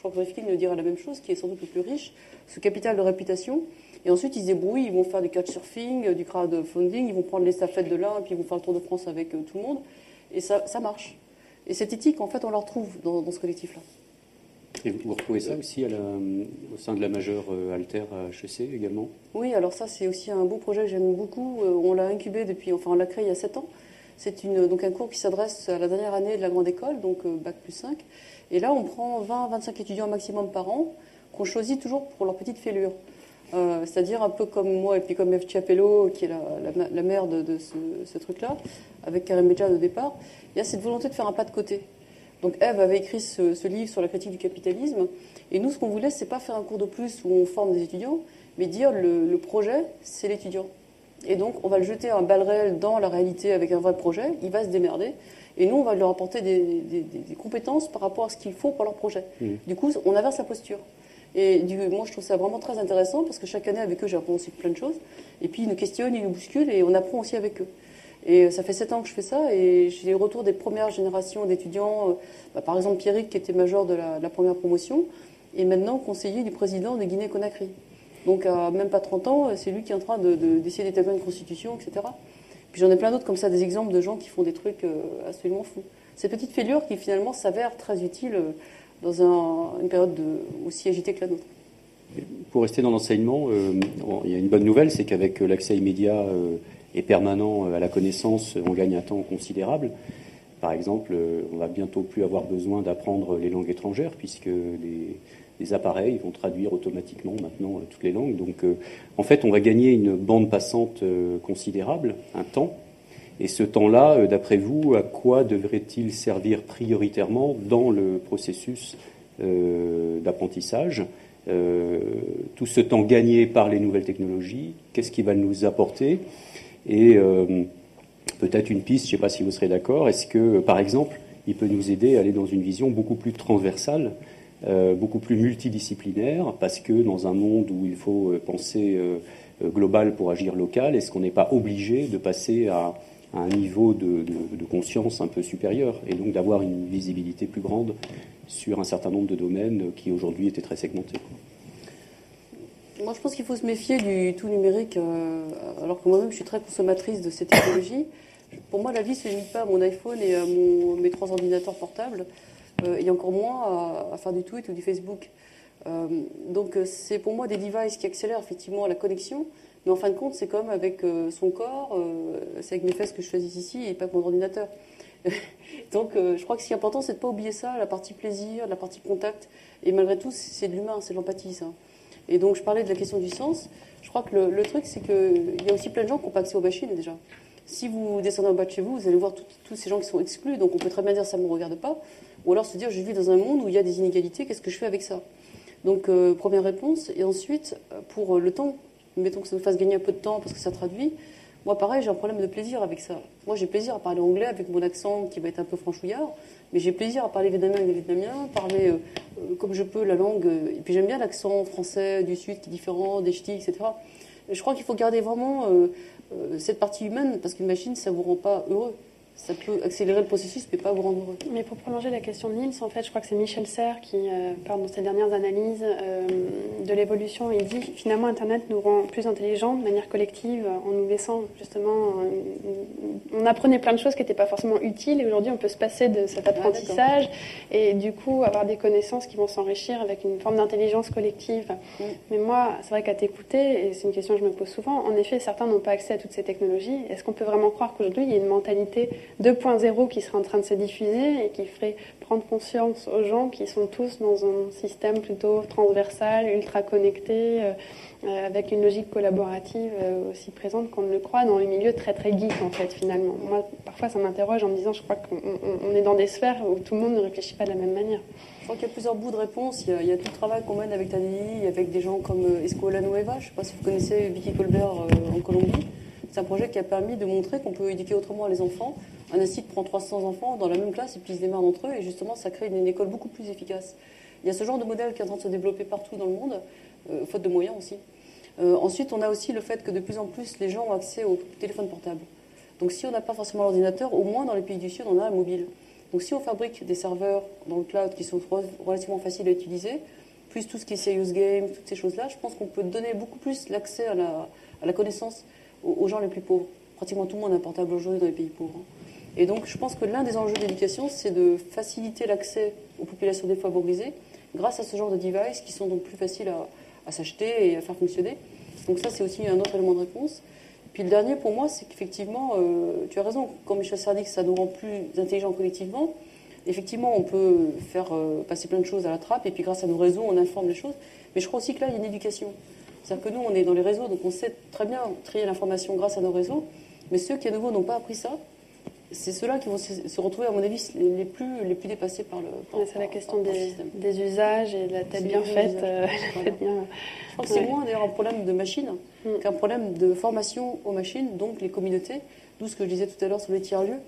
Je crois que Rifkin nous dira la même chose, qui est sans doute le plus riche, ce capital de réputation. Et ensuite, ils se débrouillent, ils vont faire du couchsurfing, euh, du crowdfunding, ils vont prendre les stafettes de l'un, et puis ils vont faire le tour de France avec euh, tout le monde. Et ça, ça marche. Et cette éthique, en fait, on la retrouve dans, ce collectif-là. Et vous retrouvez ça aussi au sein de la majeure Alter à HEC également? Oui, alors ça, c'est aussi un beau projet que j'aime beaucoup. On l'a incubé depuis, enfin, on l'a créé il y a 7 ans. C'est donc un cours qui s'adresse à la dernière année de la grande école, donc euh, Bac plus 5. Et là, on prend 20-25 étudiants maximum par an, qu'on choisit toujours pour leur petite fêlure. Euh, c'est-à-dire un peu comme moi et puis comme Eve Chiapello, qui est la, mère de, ce, truc-là, avec Karim Medjad au départ, il y a cette volonté de faire un pas de côté. Donc Eve avait écrit ce, livre sur la critique du capitalisme, et nous, ce qu'on voulait, c'est pas faire un cours de plus où on forme des étudiants, mais dire le, le projet, c'est l'étudiant. Et donc, on va le jeter un balle réel dans la réalité avec un vrai projet. Il va se démerder. Et nous, on va leur apporter des, compétences par rapport à ce qu'il faut pour leur projet. Mmh. Du coup, on inverse la posture. Et du, moi, je trouve ça vraiment très intéressant parce que chaque année, avec eux, j'apprends aussi plein de choses. Et puis, ils nous questionnent, ils nous bousculent et on apprend aussi avec eux. Et ça fait sept ans que je fais ça et j'ai les retours des premières générations d'étudiants. Euh, bah, par exemple, Pierrick, qui était major de la, de la première promotion, et maintenant conseiller du président de Guinée-Conakry. Donc, à même pas 30 ans, c'est lui qui est en train d'essayer de, d'établir une constitution, etc. Puis j'en ai plein d'autres comme ça, des exemples de gens qui font des trucs euh, absolument fous. Ces petites fêlures qui finalement s'avèrent très utiles euh, dans une période aussi agitée que la nôtre. Pour rester dans l'enseignement, euh, il y a une bonne nouvelle, c'est qu'avec l'accès immédiat et permanent à la connaissance, on gagne un temps considérable. Par exemple, on va bientôt plus avoir besoin d'apprendre les langues étrangères puisque les, les appareils vont traduire automatiquement maintenant euh, toutes les langues. Donc euh, en fait, on va gagner une bande passante euh, considérable, un temps. Et ce temps-là, d'après vous, à quoi devrait-il servir prioritairement dans le processus d'apprentissage Tout ce temps gagné par les nouvelles technologies, qu'est-ce qui va nous apporter Et peut-être une piste, je ne sais pas si vous serez d'accord, est-ce que, par exemple, il peut nous aider à aller dans une vision beaucoup plus transversale beaucoup plus multidisciplinaire, parce que dans un monde où il faut euh, penser euh, global pour agir local, est-ce qu'on n'est pas obligé de passer à, un niveau de, conscience un peu supérieur, et donc d'avoir une visibilité plus grande sur un certain nombre de domaines qui aujourd'hui étaient très segmentés? Moi, je pense qu'il faut se méfier du tout numérique, alors que moi-même, je suis très consommatrice de ces technologies. Pour moi, la vie ne se limite pas à mon iPhone et à mes trois ordinateurs portables. Euh, et encore moins à, faire du tweet ou du Facebook. Euh, donc euh, c'est pour moi des devices qui accélèrent effectivement la connexion, mais en fin de compte c'est comme avec son corps, c'est avec mes fesses que je choisis ici et pas avec mon ordinateur. [laughs] Donc je crois que ce qui est important c'est de ne pas oublier ça, la partie plaisir, la partie contact, et malgré tout c'est de l'humain, c'est de l'empathie ça. Et donc je parlais de la question du sens, je crois que le, truc c'est qu'il y a aussi plein de gens qui n'ont pas accès aux machines déjà. Si vous descendez en bas de chez vous, vous allez voir tous ces gens qui sont exclus, donc on peut très bien dire ça ne me regarde pas. Ou alors se dire, je vis dans un monde où il y a des inégalités, qu'est-ce que je fais avec ça? Donc, euh, première réponse. Et ensuite, pour le temps mettons que ça nous fasse gagner un peu de temps parce que ça traduit. Moi, pareil, j'ai un problème de plaisir avec ça. Moi, j'ai plaisir à parler anglais avec mon accent qui va être un peu franchouillard, mais j'ai plaisir à parler vietnamien avec les Vietnamiens, parler euh, euh, comme je peux la langue. et puis j'aime bien l'accent français du Sud qui est différent, des ch'tis, etc. je crois qu'il faut garder vraiment cette partie humaine parce qu'une machine, ça vous rend pas heureux ça peut accélérer le processus, mais pas vous rendre heureux. Mais pour prolonger la question de Niels, en fait, je crois que c'est Michel Serres qui euh, parle dans ses dernières analyses euh, de l'évolution. Il dit finalement Internet nous rend plus intelligents de manière collective en nous laissant justement. Euh, on apprenait plein de choses qui n'étaient pas forcément utiles et aujourd'hui on peut se passer de cet ah, apprentissage et du coup avoir des connaissances qui vont s'enrichir avec une forme d'intelligence collective. Mm. Mais moi, c'est vrai qu'à t'écouter, et c'est une question que je me pose souvent, en effet, certains n'ont pas accès à toutes ces technologies. Est-ce qu'on peut vraiment croire qu'aujourd'hui il y a une mentalité 2.0 qui serait en train de se diffuser et qui ferait prendre conscience aux gens qui sont tous dans un système plutôt transversal, ultra connecté, euh, euh, avec une logique collaborative euh, aussi présente qu'on ne le croit dans les milieux très très geeks en fait finalement. Moi parfois ça m'interroge en me disant je crois qu'on est dans des sphères où tout le monde ne réfléchit pas de la même manière. Je crois qu'il y a plusieurs bouts de réponse. Il y a, tout le travail qu'on mène avec TADI, avec des gens comme Escola Nueva, je ne sais pas si vous connaissez Vicky Colbert en Colombie. C'est un projet qui a permis de montrer qu'on peut éduquer autrement les enfants. Un site prend 300 enfants dans la même classe et puis ils se démarrent entre eux et justement ça crée une, école beaucoup plus efficace. Il y a ce genre de modèle qui est en train de se développer partout dans le monde, euh, faute de moyens aussi. Euh, ensuite, on a aussi le fait que de plus en plus les gens ont accès au téléphone portable. Donc si on n'a pas forcément l'ordinateur, au moins dans les pays du Sud, on a un mobile. Donc si on fabrique des serveurs dans le cloud qui sont relativement faciles à utiliser, plus tout ce qui est serious game, toutes ces choses-là, je pense qu'on peut donner beaucoup plus l'accès à la connaissance aux, gens les plus pauvres. Pratiquement tout le monde a un portable aujourd'hui dans les pays pauvres. Hein. Et donc, je pense que l'un des enjeux d'éducation, c'est de faciliter l'accès aux populations défavorisées grâce à ce genre de devices qui sont donc plus faciles à, s'acheter et à faire fonctionner. Donc ça, c'est aussi un autre élément de réponse. Puis le dernier, pour moi, c'est qu'effectivement, euh, tu as raison, quand Michel que ça nous rend plus intelligents collectivement, effectivement, on peut faire euh, passer plein de choses à la trappe, et puis grâce à nos réseaux, on informe les choses. Mais je crois aussi que là, il y a une éducation. C'est-à-dire que nous, on est dans les réseaux, donc on sait très bien trier l'information grâce à nos réseaux. Mais ceux qui, à nouveau, n'ont pas appris ça, c'est ceux-là qui vont se retrouver, à mon avis, les plus, les plus dépassés par le. c'est la question des, usages et de la tête bien faite. Euh, Je que c'est moins d'ailleurs un problème de machine mm. qu'un problème de formation aux machines, donc les communautés. D'où ce que je disais tout à l'heure sur les tiers-lieux.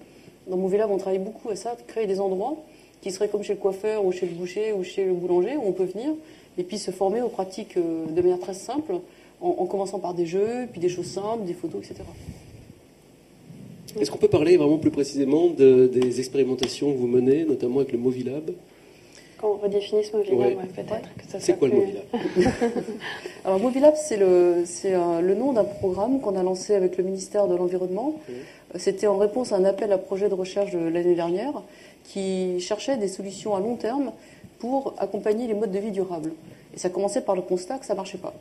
Dans mon village, on travaille beaucoup à ça, de créer des endroits qui seraient comme chez le coiffeur ou chez le boucher ou chez le boulanger, où on peut venir et puis se former aux pratiques euh, de manière très simple, en, commençant par des jeux, puis des choses simples, des photos, etc. Est-ce qu'on peut parler vraiment plus précisément des expérimentations que vous menez, notamment avec le Movilab? Quand on redéfinit ce Movilab, peut-être que ça C'est quoi le Movilab? [laughs] Alors Movilab, c'est le, le, nom d'un programme qu'on a lancé avec le ministère de l'Environnement. C'était en réponse à un appel à projet de recherche de l'année dernière qui cherchait des solutions à long terme pour accompagner les modes de vie durables. Et ça commençait par le constat que ça ne marchait pas,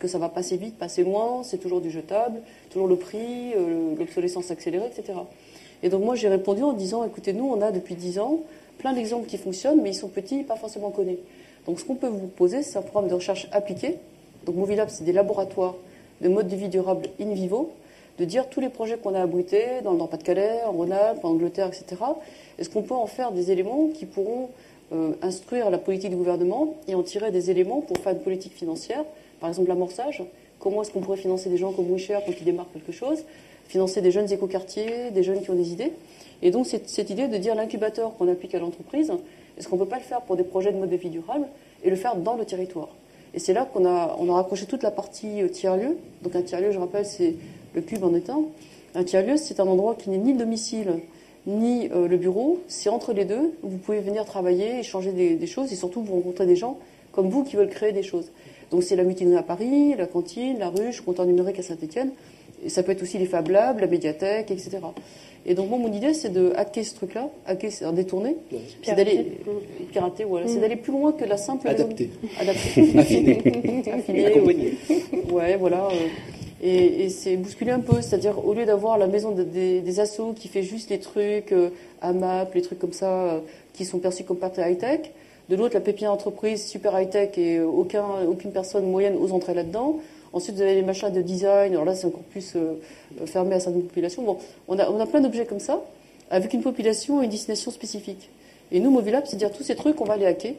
que ça va passer vite, passer loin, c'est toujours du jetable, toujours le prix, euh, l'obsolescence accélérée, etc. Et donc moi j'ai répondu en disant, écoutez, nous on a depuis 10 ans plein d'exemples qui fonctionnent, mais ils sont petits, pas forcément connus. Donc ce qu'on peut vous poser, c'est un programme de recherche appliqué. Donc Movilab, c'est des laboratoires de modes de vie durables in vivo, de dire tous les projets qu'on a abrités dans le Nord-Pas-de-Calais, en Rhône-Alpes, en Angleterre, etc. Est-ce qu'on peut en faire des éléments qui pourront euh, instruire la politique du gouvernement et en tirer des éléments pour faire une politique financière. Par exemple, l'amorçage. Comment est-ce qu'on pourrait financer des gens comme Wisher quand ils démarrent quelque chose Financer des jeunes écoquartiers, des jeunes qui ont des idées. Et donc, cette, cette idée de dire l'incubateur qu'on applique à l'entreprise, est-ce qu'on ne peut pas le faire pour des projets de mode de vie durable et le faire dans le territoire? Et c'est là qu'on a, on a raccroché toute la partie euh, tiers-lieu. Donc, un tiers-lieu, je rappelle, c'est le cube en état. Un tiers-lieu, c'est un endroit qui n'est ni le domicile, ni euh, le bureau. C'est entre les deux. Vous pouvez venir travailler, échanger des, choses et surtout vous rencontrer des gens comme vous qui veulent créer des choses. Donc c'est la mutinerie à Paris, la cantine, la ruche, le comptoir numérique à Saint-Etienne. Et ça peut être aussi les Fab Labs, la médiathèque, etc. Et donc moi, mon idée, c'est de hacker ce truc-là, hacker, c'est détourner, c'est d'aller pirater, voilà, c'est mm. d'aller plus loin que la simple adapter, [laughs] adapter, affiner, [laughs] affiner, accompagner. Ouais, voilà. Euh, et, c'est bousculer un peu, c'est-à-dire au lieu d'avoir la maison des, assos qui fait juste les trucs euh, AMAP, les trucs comme ça, euh, qui sont perçus comme pas high-tech, de l'autre la pépinière entreprise super high-tech et aucun, aucune personne moyenne ose entrer là-dedans. Ensuite, vous avez les machins de design, alors là c'est encore plus euh, fermé à certaines populations. Bon, on a, on a plein d'objets comme ça, avec une population et une destination spécifique. Et nous, Movilab, c'est dire tous ces trucs, on va les hacker.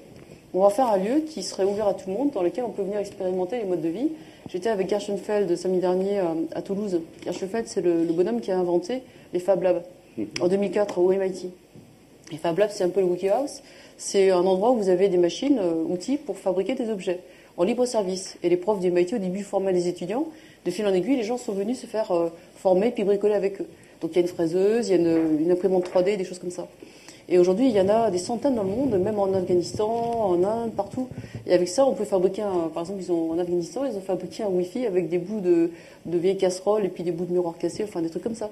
on va faire un lieu qui serait ouvert à tout le monde, dans lequel on peut venir expérimenter les modes de vie. J'étais avec Gershenfeld samedi dernier euh, à Toulouse. Gershenfeld, c'est le, bonhomme qui a inventé les Fab Labs en 2004 au MIT. Les Fab Labs, c'est un peu le Wiki House. C'est un endroit où vous avez des machines, euh, outils pour fabriquer des objets en libre service. Et les profs du MIT, au début, formaient les étudiants. De fil en aiguille, les gens sont venus se faire euh, former puis bricoler avec eux. Donc il y a une fraiseuse, il y a une, imprimante 3D, des choses comme ça. Et aujourd'hui, il y en a des centaines dans le monde, même en Afghanistan, en Inde, partout. Et avec ça, on peut fabriquer, un, par exemple, ils ont, en Afghanistan, ils ont fabriqué un Wi-Fi avec des bouts de, vieilles casseroles et puis des bouts de miroirs cassés, enfin des trucs comme ça.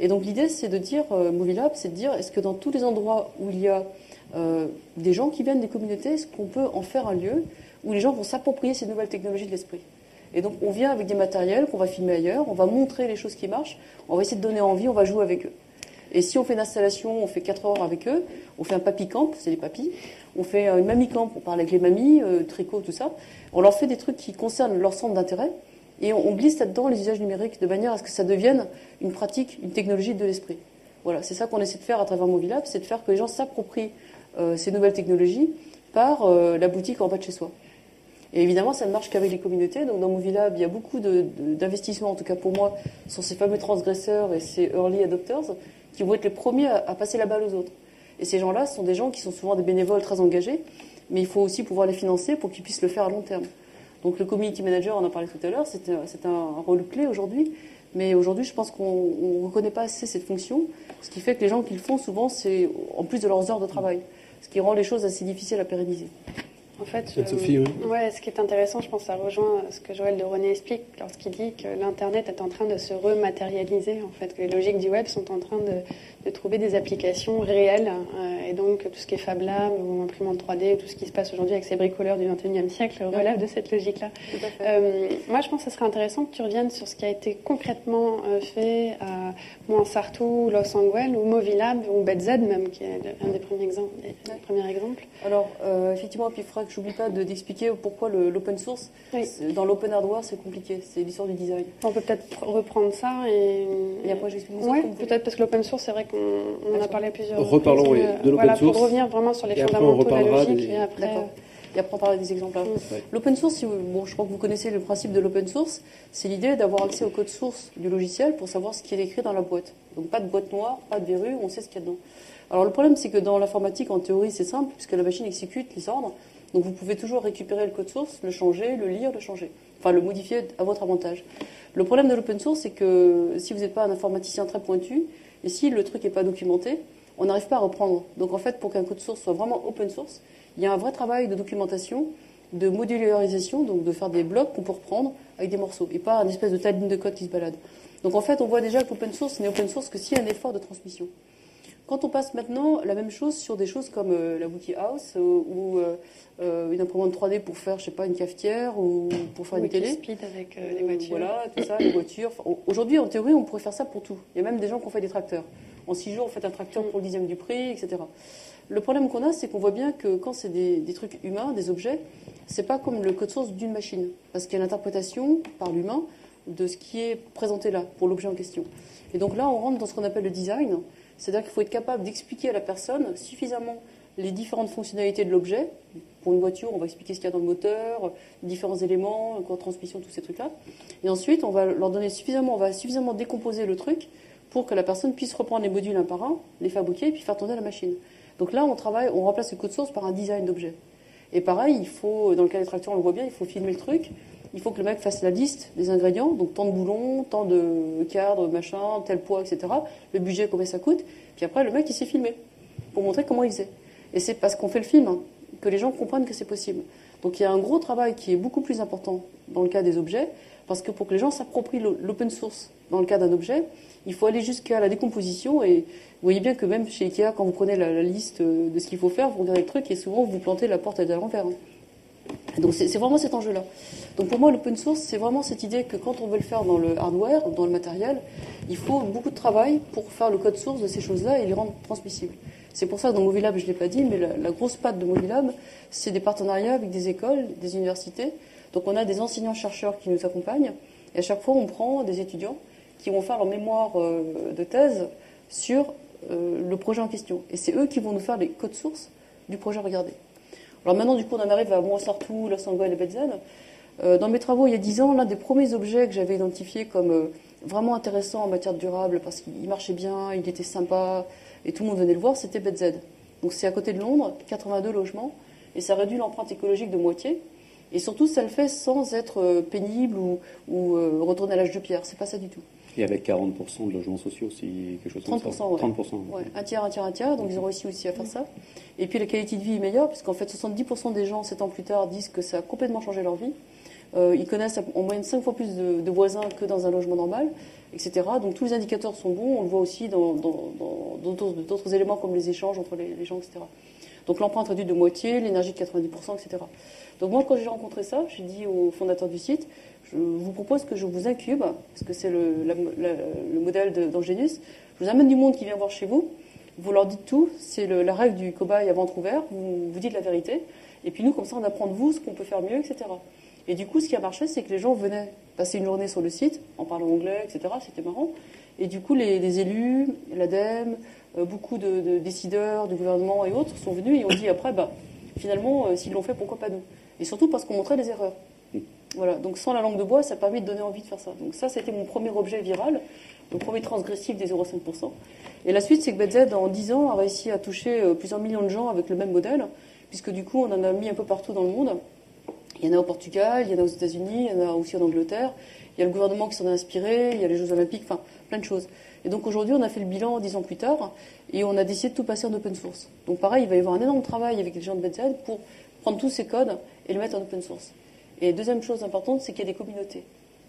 Et donc l'idée, c'est de dire, euh, Movilab, c'est de dire, est-ce que dans tous les endroits où il y a des gens qui viennent des communautés, est-ce qu'on peut en faire un lieu où les gens vont s'approprier ces nouvelles technologies de l'esprit? Et donc on vient avec des matériels qu'on va filmer ailleurs, on va montrer les choses qui marchent, on va essayer de donner envie, on va jouer avec eux. Et si on fait une installation, on fait 4 heures avec eux, on fait un papy camp, c'est les papis, on fait une mamie camp, on parle avec les mamies, euh, tricot, tout ça. On leur fait des trucs qui concernent leur centre d'intérêt et on, glisse là-dedans les usages numériques de manière à ce que ça devienne une pratique, une technologie de l'esprit. Voilà, c'est ça qu'on essaie de faire à travers Mobilab, c'est de faire que les gens s'approprient euh, ces nouvelles technologies par euh, la boutique en bas de chez soi. Et évidemment, ça ne marche qu'avec les communautés. Donc dans Movilab, il y a beaucoup d'investissements, en tout cas pour moi, sur ces fameux transgresseurs et ces early adopters qui vont être les premiers à, passer la balle aux autres. Et ces gens-là sont des gens qui sont souvent des bénévoles très engagés, mais il faut aussi pouvoir les financer pour qu'ils puissent le faire à long terme. Donc le community manager, on en parlait tout à l'heure, c'est un, rôle clé aujourd'hui, mais aujourd'hui je pense qu'on ne reconnaît pas assez cette fonction, ce qui fait que les gens qui le font souvent, c'est en plus de leurs heures de travail, ce qui rend les choses assez difficiles à pérenniser. En fait, ouais, ce qui est intéressant, je pense, ça rejoint ce que Joël de René explique lorsqu'il dit que l'Internet est en train de se rematérialiser, en fait, que les logiques du web sont en train de, de trouver des applications réelles. Euh, et donc, tout ce qui est Fab Lab ou imprimante 3D, tout ce qui se passe aujourd'hui avec ces bricoleurs du 21e siècle relève de cette logique-là. Euh, moi, je pense que ce serait intéressant que tu reviennes sur ce qui a été concrètement euh, fait à Mouansartou, Los Angeles, ou Movilab, ou BetZ même, qui est un des premiers exemples. premiers exemples. Alors, effectivement, puis il faudra que j'oublie pas d'expliquer pourquoi l'open source, dans l'open hardware, c'est compliqué. C'est l'histoire du design. On peut peut-être reprendre ça et... Et après, j'explique. Oui, peut-être parce que l'open source, c'est vrai en a parlé plusieurs Reparlons fois. de l'open source. Pour revenir vraiment sur les fondamentaux de la logique. Et après, et après on parlera des exemples. L'open source, bon, je crois que vous connaissez le principe de l'open source, c'est l'idée d'avoir accès au code source du logiciel pour savoir ce qui est écrit dans la boîte. Donc pas de boîte noire, pas de verrue, on sait ce qu'il y a dedans. Alors le problème, c'est que dans l'informatique, en théorie, c'est simple, puisque la machine exécute les ordres. Donc vous pouvez toujours récupérer le code source, le changer, le lire, le changer. Enfin, le modifier à votre avantage. Le problème de l'open source, c'est que si vous n'êtes pas un informaticien très pointu, et si le truc n'est pas documenté, on n'arrive pas à reprendre. Donc en fait, pour qu'un code source soit vraiment open source, il y a un vrai travail de documentation, de modularisation, donc de faire des blocs qu'on peut reprendre avec des morceaux, et pas un espèce de tas de de code qui se balade. Donc en fait, on voit déjà que source n'est open source que s'il y a un effort de transmission. Quand on passe maintenant la même chose sur des choses comme euh, la Wiki House euh, ou euh, une imprimante 3D pour faire, je sais pas, une cafetière ou pour faire une télé. Speed avec les voitures. Voilà, tout ça, les voitures. Aujourd'hui, en théorie, on pourrait faire ça pour tout. Il y a même des gens qui ont fait des tracteurs. En six jours, on fait un tracteur pour le dixième du prix, etc. Le problème qu'on a, c'est qu'on voit bien que quand c'est des, des, trucs humains, des objets, c'est pas comme le code source d'une machine, parce qu'il y a l'interprétation par l'humain de ce qui est présenté là pour l'objet en question. Et donc là, on rentre dans ce qu'on appelle le design, c'est-à-dire qu'il faut être capable d'expliquer à la personne suffisamment les différentes fonctionnalités de l'objet. Pour une voiture, on va expliquer ce qu'il y a dans le moteur, différents éléments, quoi, transmission, tous ces trucs-là. Et ensuite, on va leur donner suffisamment, on va suffisamment décomposer le truc pour que la personne puisse reprendre les modules un par un, les fabriquer et puis faire tourner la machine. Donc là, on travaille, on remplace le code source par un design d'objet. Et pareil, il faut, dans le cas des tracteurs, on le voit bien, il faut filmer le truc. Il faut que le mec fasse la liste des ingrédients, donc tant de boulons, tant de cadres, machin, tel poids, etc. Le budget, combien ça coûte. Puis après, le mec, il s'est filmé pour montrer comment il faisait. Et c'est parce qu'on fait le film que les gens comprennent que c'est possible. Donc il y a un gros travail qui est beaucoup plus important dans le cas des objets, parce que pour que les gens s'approprient l'open source dans le cas d'un objet, il faut aller jusqu'à la décomposition. Et vous voyez bien que même chez Ikea, quand vous prenez la, liste de ce qu'il faut faire, vous regardez le truc et souvent vous plantez la porte à l'envers. Hein. Donc c'est vraiment cet enjeu-là. Donc pour moi, l'open source, c'est vraiment cette idée que quand on veut le faire dans le hardware, dans le matériel, il faut beaucoup de travail pour faire le code source de ces choses-là et les rendre transmissibles. C'est pour ça que dans Movilab, je ne l'ai pas dit, mais la, grosse patte de Movilab, c'est des partenariats avec des écoles, des universités. Donc on a des enseignants-chercheurs qui nous accompagnent et à chaque fois, on prend des étudiants qui vont faire leur mémoire euh, de thèse sur euh, le projet en question. Et c'est eux qui vont nous faire les codes sources du projet regardé. Alors maintenant, du coup, on en arrive à Moissartou, La Sangoël et Betzel. Euh, dans mes travaux il y a 10 ans, l'un des premiers objets que j'avais identifié comme euh, vraiment intéressant en matière durable, parce qu'il marchait bien, il était sympa, et tout le monde venait le voir, c'était Betzel. Donc c'est à côté de Londres, 82 logements, et ça réduit l'empreinte écologique de moitié. Et surtout, ça le fait sans être euh, pénible ou, ou retourner à l'âge de pierre. C'est pas ça du tout. Et avec 40% de logements sociaux, c'est quelque chose 30%, comme ça 30%, ouais. Un tiers, un tiers, un tiers, donc ils ont réussi aussi à faire ça. Et puis la qualité de vie est meilleure, puisqu'en fait 70% des gens, 7 ans plus tard, disent que ça a complètement changé leur vie. Euh, ils connaissent en moyenne 5 fois plus de, voisins que dans un logement normal, etc. Donc tous les indicateurs sont bons, on le voit aussi dans d'autres éléments comme les échanges entre les, gens, etc. Donc l'empreinte réduite de moitié, l'énergie de 90%, etc. Donc moi, quand j'ai rencontré ça, j'ai dit au fondateur du site, je vous propose que je vous incube, parce que c'est le, le, modèle d'Angénus, je vous amène du monde qui vient voir chez vous, vous leur dites tout, c'est la règle du cobaye à ventre ouvert, vous, vous dites la vérité, et puis nous, comme ça, on apprend de vous ce qu'on peut faire mieux, etc. Et du coup, ce qui a marché, c'est que les gens venaient passer une journée sur le site, en parlant anglais, etc. C'était marrant. Et du coup, les, élus, l'ADEME, euh, beaucoup de, décideurs, du gouvernement et autres sont venus et ont dit après, bah, finalement, euh, s'ils l'ont fait, pourquoi pas nous? Et surtout parce qu'on montrait des erreurs. Donc sans la langue de bois, ça permet de donner envie de faire ça. Donc ça, c'était mon premier objet viral, le premier transgressif des 0,5%. Et la suite, c'est que BZ, en 10 ans, a réussi à toucher euh, plusieurs millions de gens avec le même modèle, puisque du coup, on en a mis un peu partout dans le monde. Il y en a au Portugal, il y en a aux États-Unis, il y en a aussi en Angleterre. Il y a le gouvernement qui s'en est inspiré, il y a les Jeux Olympiques, enfin, plein de choses. Et donc aujourd'hui, on a fait le bilan dix ans plus tard, et on a décidé de tout passer en open source. Donc pareil, il va y avoir un énorme travail avec les gens de BZ pour prendre tous ces codes et le mettre en open source. Et deuxième chose importante, c'est qu'il y a des communautés.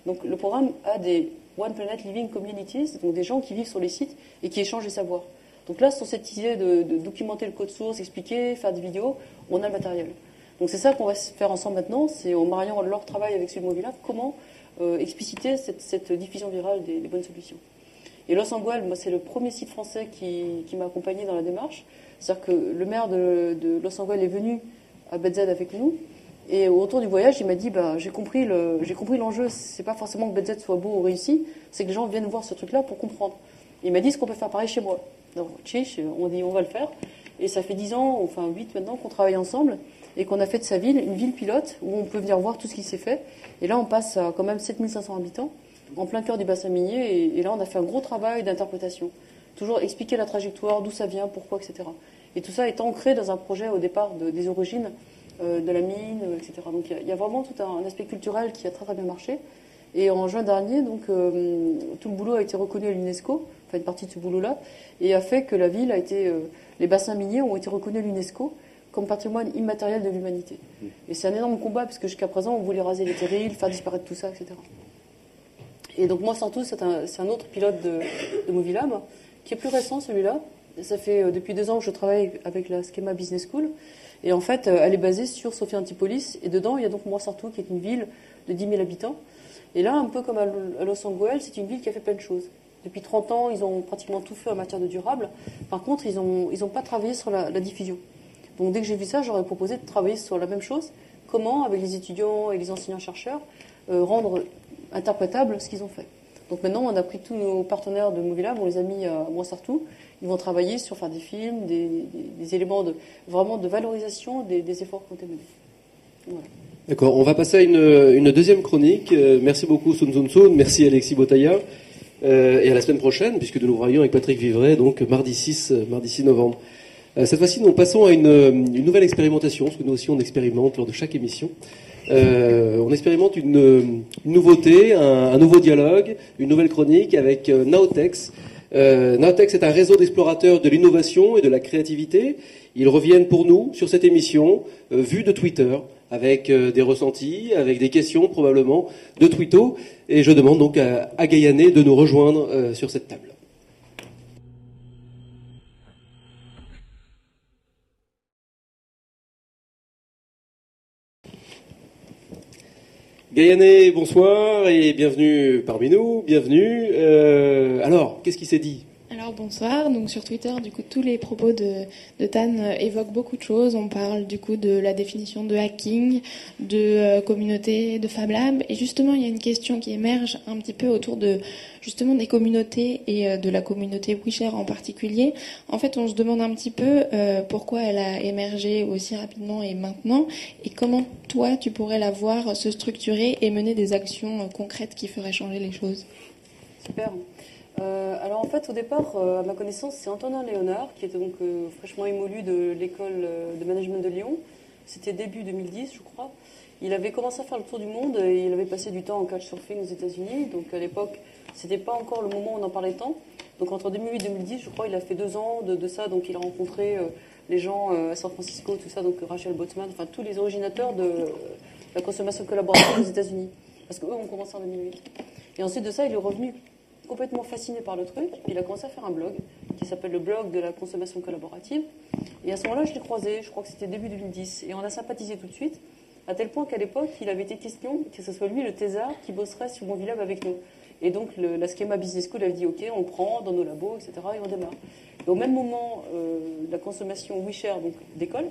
Donc le programme a des One Planet Living Communities, donc des gens qui vivent sur les sites et qui échangent les savoirs. Donc là, sur cette idée de, documenter le code source, expliquer, faire des vidéos, on a le matériel. Donc c'est ça qu'on va faire ensemble maintenant, c'est en mariant leur travail avec celui de Mobila, comment euh, expliciter cette, diffusion virale des, bonnes solutions. Et Los Angeles, moi, c'est le premier site français qui, m'a accompagné dans la démarche. C'est-à-dire que le maire de, Los Angeles est venu à BZ avec nous. Et au retour du voyage, il m'a dit bah, j'ai compris le, j'ai compris l'enjeu. C'est pas forcément que BZ soit beau ou réussi, c'est que les gens viennent voir ce truc-là pour comprendre. il m'a dit ce qu'on peut faire pareil chez moi. Donc, on dit on va le faire. Et ça fait 10 ans, enfin 8 maintenant, qu'on travaille ensemble et qu'on a fait de sa ville une ville pilote où on peut venir voir tout ce qui s'est fait. Et là, on passe à quand même 7500 habitants, en plein cœur du bassin minier, et, là, on a fait un gros travail d'interprétation. Toujours expliquer la trajectoire, d'où ça vient, pourquoi, etc. Et tout ça est ancré dans un projet au départ des origines de la mine, etc. Donc il y, a vraiment tout un, aspect culturel qui a très très bien marché. Et en juin dernier, donc, euh, tout le boulot a été reconnu à l'UNESCO, enfin une partie de ce boulot-là, et a fait que la ville a été, euh, les bassins miniers ont été reconnus à l'UNESCO comme patrimoine immatériel de l'humanité. Et c'est un énorme combat, parce que jusqu'à présent, on voulait raser les terrils, faire disparaître tout ça, etc. Et donc moi, Santos, c'est un, autre pilote de, de qui est plus récent, celui-là. Ça fait euh, depuis deux ans que je travaille avec la Schema Business School. Et en fait, euh, elle est basée sur Sophia Antipolis. Et dedans, il y a donc Moissartou, qui est une ville de 10 000 habitants. Et là, un peu comme à Los Angeles, c'est une ville qui a fait plein de choses. Depuis 30 ans, ils ont pratiquement tout fait en matière de durable. Par contre, ils n'ont pas travaillé sur la, diffusion. Donc dès que j'ai vu ça, j'aurais proposé de travailler sur la même chose. Comment, avec les étudiants et les enseignants-chercheurs, euh, rendre interprétable ce qu'ils ont fait. Donc maintenant, on a pris tous nos partenaires de Movie on les a mis à Moissartou. Ils vont travailler sur faire des films, des, éléments de, vraiment de valorisation des, efforts qui ont été menés. D'accord, on va passer à une, deuxième chronique. Euh, merci beaucoup Sun Sun Sun, merci Alexis Botaya. Euh, et à la semaine prochaine, puisque nous voyons avec Patrick Vivray, donc mardi 6, mardi 6 novembre. Euh, cette fois-ci, nous passons à euh, une, nouvelle expérimentation, parce que nous aussi on expérimente lors de chaque émission. Euh, on expérimente une, nouveauté, un, nouveau dialogue, une nouvelle chronique avec Naotex. Naotex est un réseau d'explorateurs de l'innovation et de la créativité. Ils reviennent pour nous sur cette émission, vue de Twitter, avec des ressentis, avec des questions probablement de Twitto. Et je demande donc à, à de nous rejoindre sur cette table. Bonsoir et bienvenue parmi nous, bienvenue. Euh, alors, qu'est-ce qui s'est dit? Alors bonsoir, donc sur Twitter, du coup, tous les propos de, Tan euh, évoquent beaucoup de choses. On parle du coup de la définition de hacking, de euh, communauté, de Fab Lab, et justement, il y a une question qui émerge un petit peu autour de justement des communautés et euh, de la communauté WeShare en particulier. En fait, on se demande un petit peu pourquoi elle a émergé aussi rapidement et maintenant, et comment toi, tu pourrais la voir se structurer et mener des actions concrètes qui feraient changer les choses? Super. Euh, alors en fait, au départ, euh, à ma connaissance, c'est Antonin Léonard, qui était donc euh, fraîchement émolu de l'école de management de Lyon. C'était début 2010, je crois. Il avait commencé à faire le tour du monde et il avait passé du temps en couchsurfing aux États-Unis. Donc à l'époque, c'était pas encore le moment où on en parlait tant. Donc entre 2008 et 2010, je crois, il a fait deux ans de, ça. Donc il a rencontré les gens à San Francisco, tout ça, donc Rachel Botsman, enfin tous les originateurs de la consommation collaborative aux États-Unis. Parce qu'eux ont commencé en 2008. Et ensuite de ça, il est revenu complètement fasciné par le truc. Il a commencé à faire un blog qui s'appelle le blog de la consommation collaborative. Et à ce moment-là, je l'ai croisé, je crois que c'était début 2010. Et on a sympathisé tout de suite, à tel point qu'à l'époque, il avait été question que ce soit lui, le thésard, qui bosserait sur Movilab avec nous. Et donc, le, la Schema Business School avait dit OK, on prend dans nos labos, etc., et on démarre. Et au même moment, euh, la consommation WeShare donc, décolle.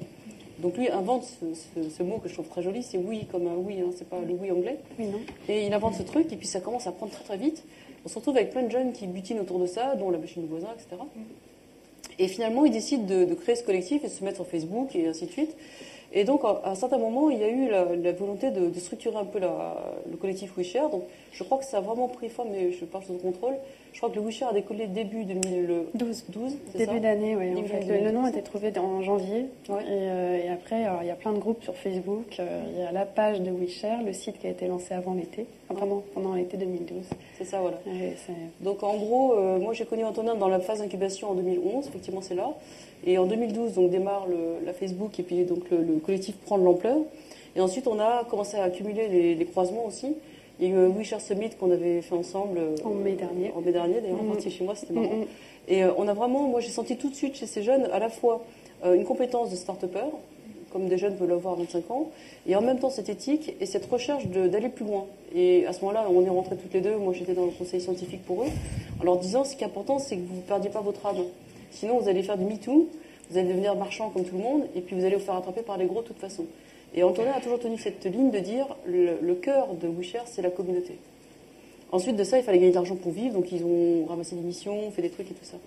Donc lui invente ce, mot que je trouve très joli, c'est oui comme un oui, hein, c'est pas le oui anglais. Oui, non. Et il invente ce truc, et puis ça commence à prendre très très vite on se retrouve avec plein de jeunes qui butinent autour de ça, dont la machine du voisin, etc. Et finalement, ils décident de, créer ce collectif et de se mettre sur Facebook et ainsi de suite. Et donc, à un certain moment, il y a eu la, volonté de, structurer un peu le collectif WeShare. Donc, je crois que ça a vraiment pris forme, mais je parle sous le contrôle. Je crois que le WeShare a décollé début 2012. 12, début d'année, oui. le, nom a été trouvé en janvier. Euh, et, après, il y a plein de groupes sur Facebook. Euh, il y a la page de WeShare, le site qui a été lancé avant l'été, enfin, vraiment pendant l'été 2012. C'est ça, voilà. donc, en gros, euh, moi, j'ai connu Antonin dans la phase d'incubation en 2011. Effectivement, c'est là. Et en 2012, donc démarre la Facebook et puis donc le, collectif prend de l'ampleur. Et ensuite, on a commencé à accumuler les, croisements aussi. Il y a eu un We Summit qu'on avait fait ensemble. Euh, en mai dernier. En mai dernier, d'ailleurs, mm -hmm. chez moi, c'était marrant. Et euh, on a vraiment, moi j'ai senti tout de suite chez ces jeunes à la fois euh, une compétence de start-upper, comme des jeunes peuvent l'avoir à 25 ans, et en même temps cette éthique et cette recherche d'aller plus loin. Et à ce moment-là, on est rentrés toutes les deux, moi j'étais dans le conseil scientifique pour eux, en leur disant ce qui est important, c'est que vous ne perdiez pas votre âme. Sinon, vous allez faire du MeToo, vous allez devenir marchand comme tout le monde, et puis vous allez vous faire attraper par les gros de toute façon. Et Antonin a toujours tenu cette ligne de dire le, cœur de WeShare, c'est la communauté. Ensuite de ça, il fallait gagner de l'argent pour vivre, donc ils ont ramassé des missions, fait des trucs et tout ça.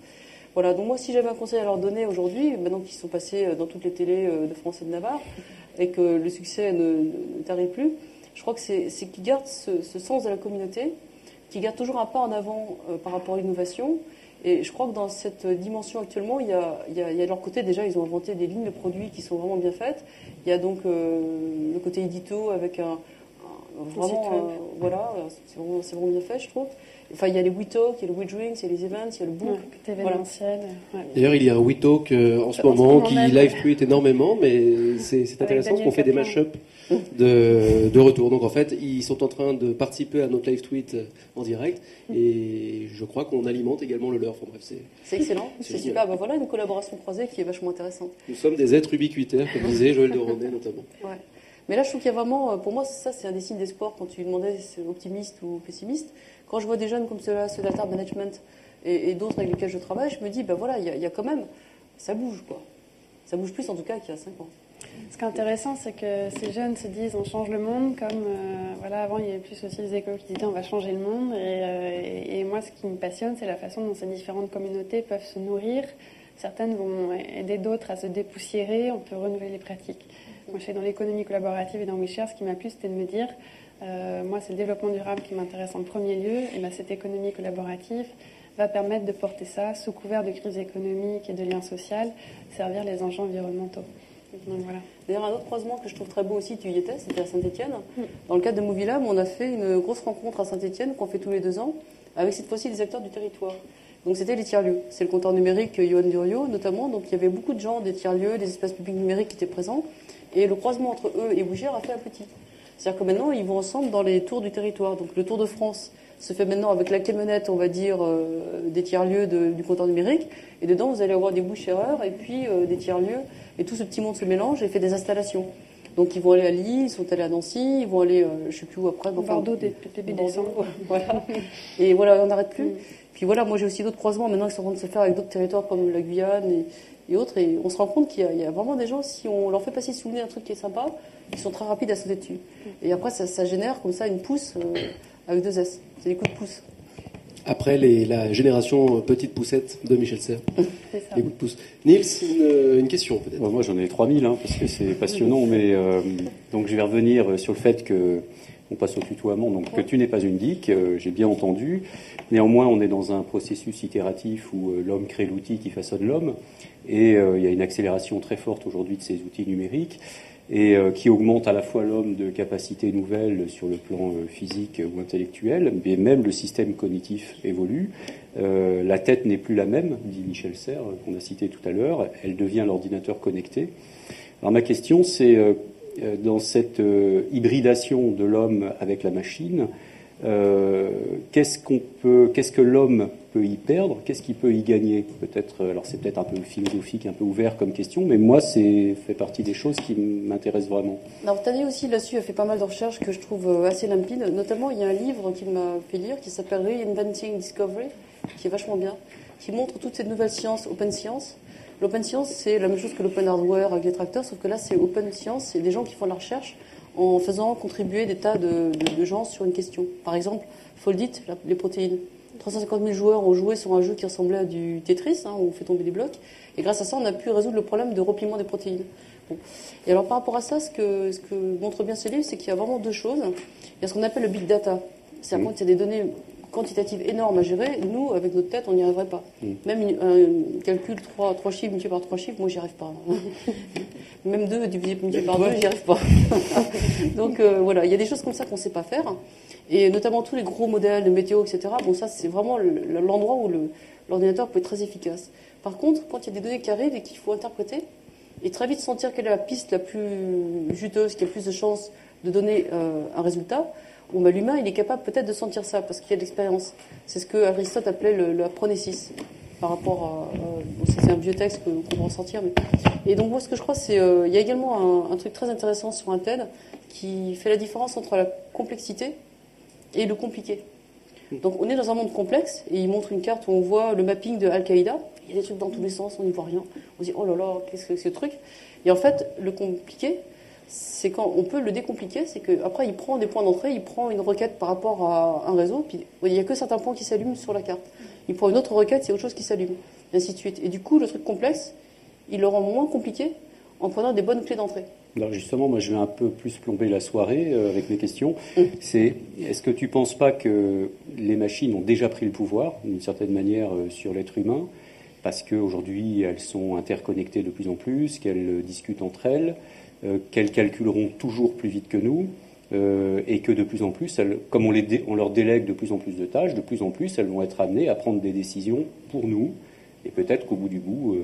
Voilà, donc moi, si j'avais un conseil à leur donner aujourd'hui, maintenant qu'ils sont passés euh, dans toutes les télés euh, de France et de Navarre, et que le succès ne, ne plus, je crois que c'est qu'ils gardent ce, sens de la communauté, qu'ils gardent toujours un pas en avant euh, par rapport à l'innovation, et je crois que dans cette dimension actuellement, il y, a, il, y a, de leur côté, déjà, ils ont inventé des lignes de produits qui sont vraiment bien faites. Il y a donc euh, le côté édito avec un, vraiment, euh, voilà, c'est vraiment, vraiment, bien fait, je trouve. Enfin, il y a les WeTalk, il y a le WeDrinks, il y a les events, il y a le book. événementiel. D'ailleurs, il y a un WeTalk euh, en ce moment qui live tweet énormément, mais c'est intéressant parce qu'on fait des mashups de, de, retour. Donc en fait, ils sont en train de participer à notre live tweet euh, en direct et je crois qu'on alimente également le leur. Enfin, bref, c'est excellent, c'est super. Ben voilà une collaboration croisée qui est vachement intéressante. Nous sommes des êtres ubiquitaires, comme disait Joël de Ronet notamment. Ouais. Mais là, je trouve qu'il y a vraiment, euh, pour moi, ça, c'est un des signes d'espoir quand tu lui demandais si c'est optimiste ou pessimiste. Quand je vois des jeunes comme ceux-là, ceux d'Alter Management et, d'autres avec lesquels je travaille, je me dis, ben voilà, il y, a quand même, ça bouge, quoi. Ça bouge plus, en tout cas, qu'il y a 5 ans. Ce qui est intéressant, c'est que ces jeunes se disent on change le monde, comme euh, voilà, avant il y avait plus aussi des écoles qui disaient on va changer le monde. Euh, et, moi, ce qui me passionne, c'est la façon dont ces différentes communautés peuvent se nourrir. Certaines vont aider d'autres à se dépoussiérer, on peut renouveler les pratiques. Moi, je suis dans l'économie collaborative et dans WeShare. Ce qui m'a plu, c'était de me dire euh, moi, c'est le développement durable qui m'intéresse en premier lieu. Et ben, cette économie collaborative va permettre de porter ça sous couvert de crise économique et de lien social, servir les enjeux environnementaux. voilà. D'ailleurs, un autre croisement que je trouve très beau aussi, tu y étais, c'était à Saint-Etienne. Mm. Dans le cadre de Movilab, on a fait une grosse rencontre à Saint-Etienne qu'on fait tous les deux ans, avec cette fois-ci des acteurs du territoire. Donc c'était les tiers-lieux. C'est le compteur numérique Johan Durio notamment. Donc il y avait beaucoup de gens des tiers-lieux, des espaces publics numériques qui étaient présents. Et le croisement entre eux et Bougère a fait un petit. C'est-à-dire que maintenant, ils vont ensemble dans les tours du territoire. Donc le Tour de France se fait maintenant avec la camionnette, on va dire, euh, des tiers-lieux du compteur numérique. Et dedans, vous allez avoir des bouchereurs et puis euh, des tiers-lieux. Et tout ce petit monde se mélange et fait des installations. Donc ils vont aller à Lille, ils sont allés à Nancy, ils vont aller, je je sais plus où après. Bordeaux début décembre. [laughs] voilà. Et voilà, on n'arrête plus. Mm. Puis voilà, moi j'ai aussi d'autres croisements maintenant qui sont en train de se faire avec d'autres territoires comme la Guyane et, autres. Et on se rend compte qu'il y, a vraiment des gens, si on leur fait passer sous le nez un truc qui est sympa, ils sont très rapides à sauter dessus. Mm. Et après, ça, génère comme ça une pousse avec deux S. C'est des coups de pouce. Après les, la génération petite poussette de Michel Serres. [laughs] Les coups de pouce. Nils, une, une question peut-être Moi j'en ai 3000 hein, parce que c'est passionnant, mais euh, donc je vais revenir sur le fait que on passe au tutoiement, donc que tu n'es pas une geek, euh, j'ai bien entendu. Néanmoins, on est dans un processus itératif où euh, l'homme crée l'outil qui façonne l'homme, et il y a une accélération très forte aujourd'hui de ces outils numériques et euh, qui augmente à la fois l'homme de capacités nouvelles sur le plan euh, physique ou intellectuel, mais même le système cognitif évolue. Euh, la tête n'est plus la même, dit Michel Serres, qu'on a cité tout à l'heure, elle devient l'ordinateur connecté. Alors ma question, c'est dans cette hybridation de l'homme avec la machine, qu'est-ce qu'on peut, qu'est-ce que l'homme peut y perdre, qu'est-ce qu'il peut y gagner? Peut-être, alors c'est peut-être un peu philosophique, un peu ouvert comme question, mais moi, c'est fait partie des choses qui m'intéressent vraiment. Alors, Tania aussi là-dessus a fait pas mal de recherches que je trouve euh, assez limpides. Notamment, il y a un livre qu'il m'a fait lire qui s'appelle Reinventing Discovery, qui est vachement bien, qui montre toutes ces nouvelles sciences, open science. L'open science, c'est la même chose que l'open hardware avec les tracteurs, sauf que là, c'est open science, c'est des gens qui font la recherche en faisant contribuer des tas de, de gens sur une question. Par exemple, Foldit, les protéines. 350 000 joueurs ont joué sur un jeu qui ressemblait à du Tetris, hein, où on fait tomber des blocs. Et grâce à ça, on a pu résoudre le problème de repliement des protéines. Et alors par rapport à ça, ce que, ce que montre bien ce livre, c'est qu'il y a vraiment deux choses. Il y a ce qu'on appelle le big data. C'est-à-dire mmh. qu'il y a des données quantitatives énormes à gérer. Nous, avec notre tête, on n'y arriverait pas. Mmh. Même un calcul 3, 3 chiffres multiplié par 3 chiffres, moi, j'y arrive pas. [laughs] Même 2 divisé par 2, j'y arrive pas. [laughs] Donc euh, voilà, il y a des choses comme ça qu'on ne sait pas faire. Et notamment tous les gros modèles de météo, etc. Bon, ça, c'est vraiment l'endroit où l'ordinateur peut être très efficace. Par contre, quand il y a des données qui arrivent et qu'il faut interpréter, et très vite sentir quelle est la piste la plus juteuse, qui a le plus de chances de donner euh, un résultat, bon, bah, l'humain, il est capable peut-être de sentir ça, parce qu'il a de l'expérience. C'est ce que Aristote appelait le, pronésis, par rapport à... Euh, c'est un vieux texte qu'on peut ressentir. Mais... Et donc, moi, ce que je crois, c'est... Euh, il y a également un, un, truc très intéressant sur un TED qui fait la différence entre la complexité et le compliqué. Donc on est dans un monde complexe et il montre une carte où on voit le mapping de Al-Qaïda. Il y a des trucs dans tous les sens, on n'y voit rien. On se dit oh là là, qu'est-ce que c'est ce truc? Et en fait, le compliqué, c'est quand on peut le décompliquer, c'est qu'après il prend des points d'entrée, il prend une requête par rapport à un réseau, puis il n'y a que certains points qui s'allument sur la carte. Il prend une autre requête, c'est autre chose qui s'allume, et ainsi de suite. Et du coup, le truc complexe, il le rend moins compliqué en prenant des bonnes clés d'entrée. Alors justement, moi je vais un peu plus plomber la soirée euh, avec mes questions. Mm. C'est est-ce que tu ne penses pas que les machines ont déjà pris le pouvoir, d'une certaine manière, euh, sur l'être humain, parce qu'aujourd'hui elles sont interconnectées de plus en plus, qu'elles discutent entre elles, euh, qu'elles calculeront toujours plus vite que nous, et que de plus en plus, comme on, leur délègue de plus en plus de tâches, de plus en plus elles vont être amenées à prendre des décisions pour nous, et peut-être qu'au bout du bout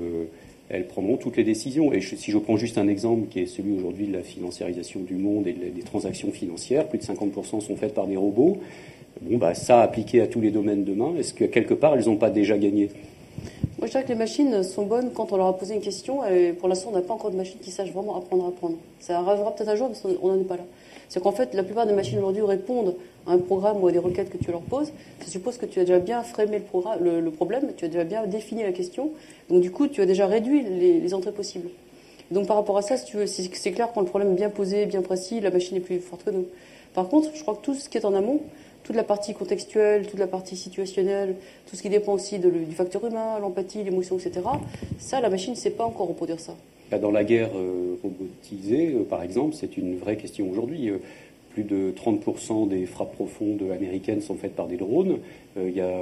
elles prendront toutes les décisions. Et si je prends juste un exemple qui est celui aujourd'hui de la financiarisation du monde et des transactions financières, plus de 50% sont faites par des robots. Bon, bah, ça appliqué à tous les domaines demain, est-ce que quelque part elles n'ont pas déjà gagné? Moi, je dirais que les machines sont bonnes quand on leur a posé une question. Et pour l'instant, on n'a pas encore de machines qui sachent vraiment apprendre à apprendre. Ça arrivera peut-être un jour, mais on n'en est pas là. C'est qu'en fait, la plupart des machines aujourd'hui répondent à un programme ou à des requêtes que tu leur poses. Ça suppose que tu as déjà bien frémé le, le, problème, tu as déjà bien défini la question. Donc, du coup, tu as déjà réduit les, entrées possibles. Donc, par rapport à ça, si c'est clair, quand le problème est bien posé, bien précis, la machine est plus forte que nous. Par contre, je crois que tout ce qui est en amont, toute la partie contextuelle, toute la partie situationnelle, tout ce qui dépend aussi du facteur humain, l'empathie, l'émotion, etc., ça, la machine ne sait pas encore reproduire ça. Dans la guerre euh, robotisée, euh, par exemple, c'est une vraie question aujourd'hui. Euh, plus de 30% des frappes profondes américaines sont faites par des drones.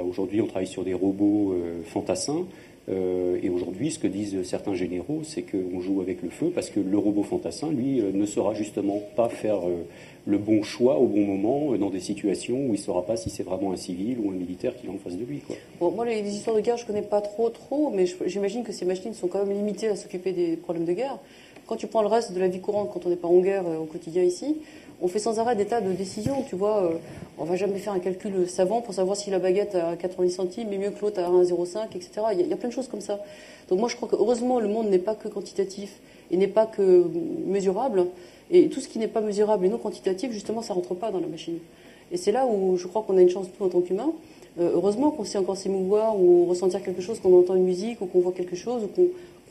aujourd'hui, on travaille sur des robots fantassins. et aujourd'hui, ce que disent certains généraux, c'est qu'on joue avec le feu parce que le robot fantassin, lui, ne saura justement pas faire le bon choix au bon moment dans des situations où il ne saura pas si c'est vraiment un civil ou un militaire qui est en face de lui. Quoi. Bon, moi, les, histoires de guerre, je ne connais pas trop, trop, mais j'imagine que ces machines sont quand même limitées à s'occuper des problèmes de guerre. Quand tu prends le reste de la vie courante, quand on n'est pas en guerre euh, au quotidien ici, on fait sans arrêt des tas de décisions. Tu vois, euh, on va jamais faire un calcul savant pour savoir si la baguette à 90 centimes est mieux que l'autre à 1,05, etc. Il y, y, a plein de choses comme ça. Donc moi, je crois que heureusement, le monde n'est pas que quantitatif et n'est pas que mesurable. Et tout ce qui n'est pas mesurable et non quantitatif, justement, ça rentre pas dans la machine. Et c'est là où je crois qu'on a une chance, nous, en tant qu'humains. Euh, heureusement qu'on sait encore s'émouvoir ou ressentir quelque chose, qu'on entend une musique ou qu'on voit quelque chose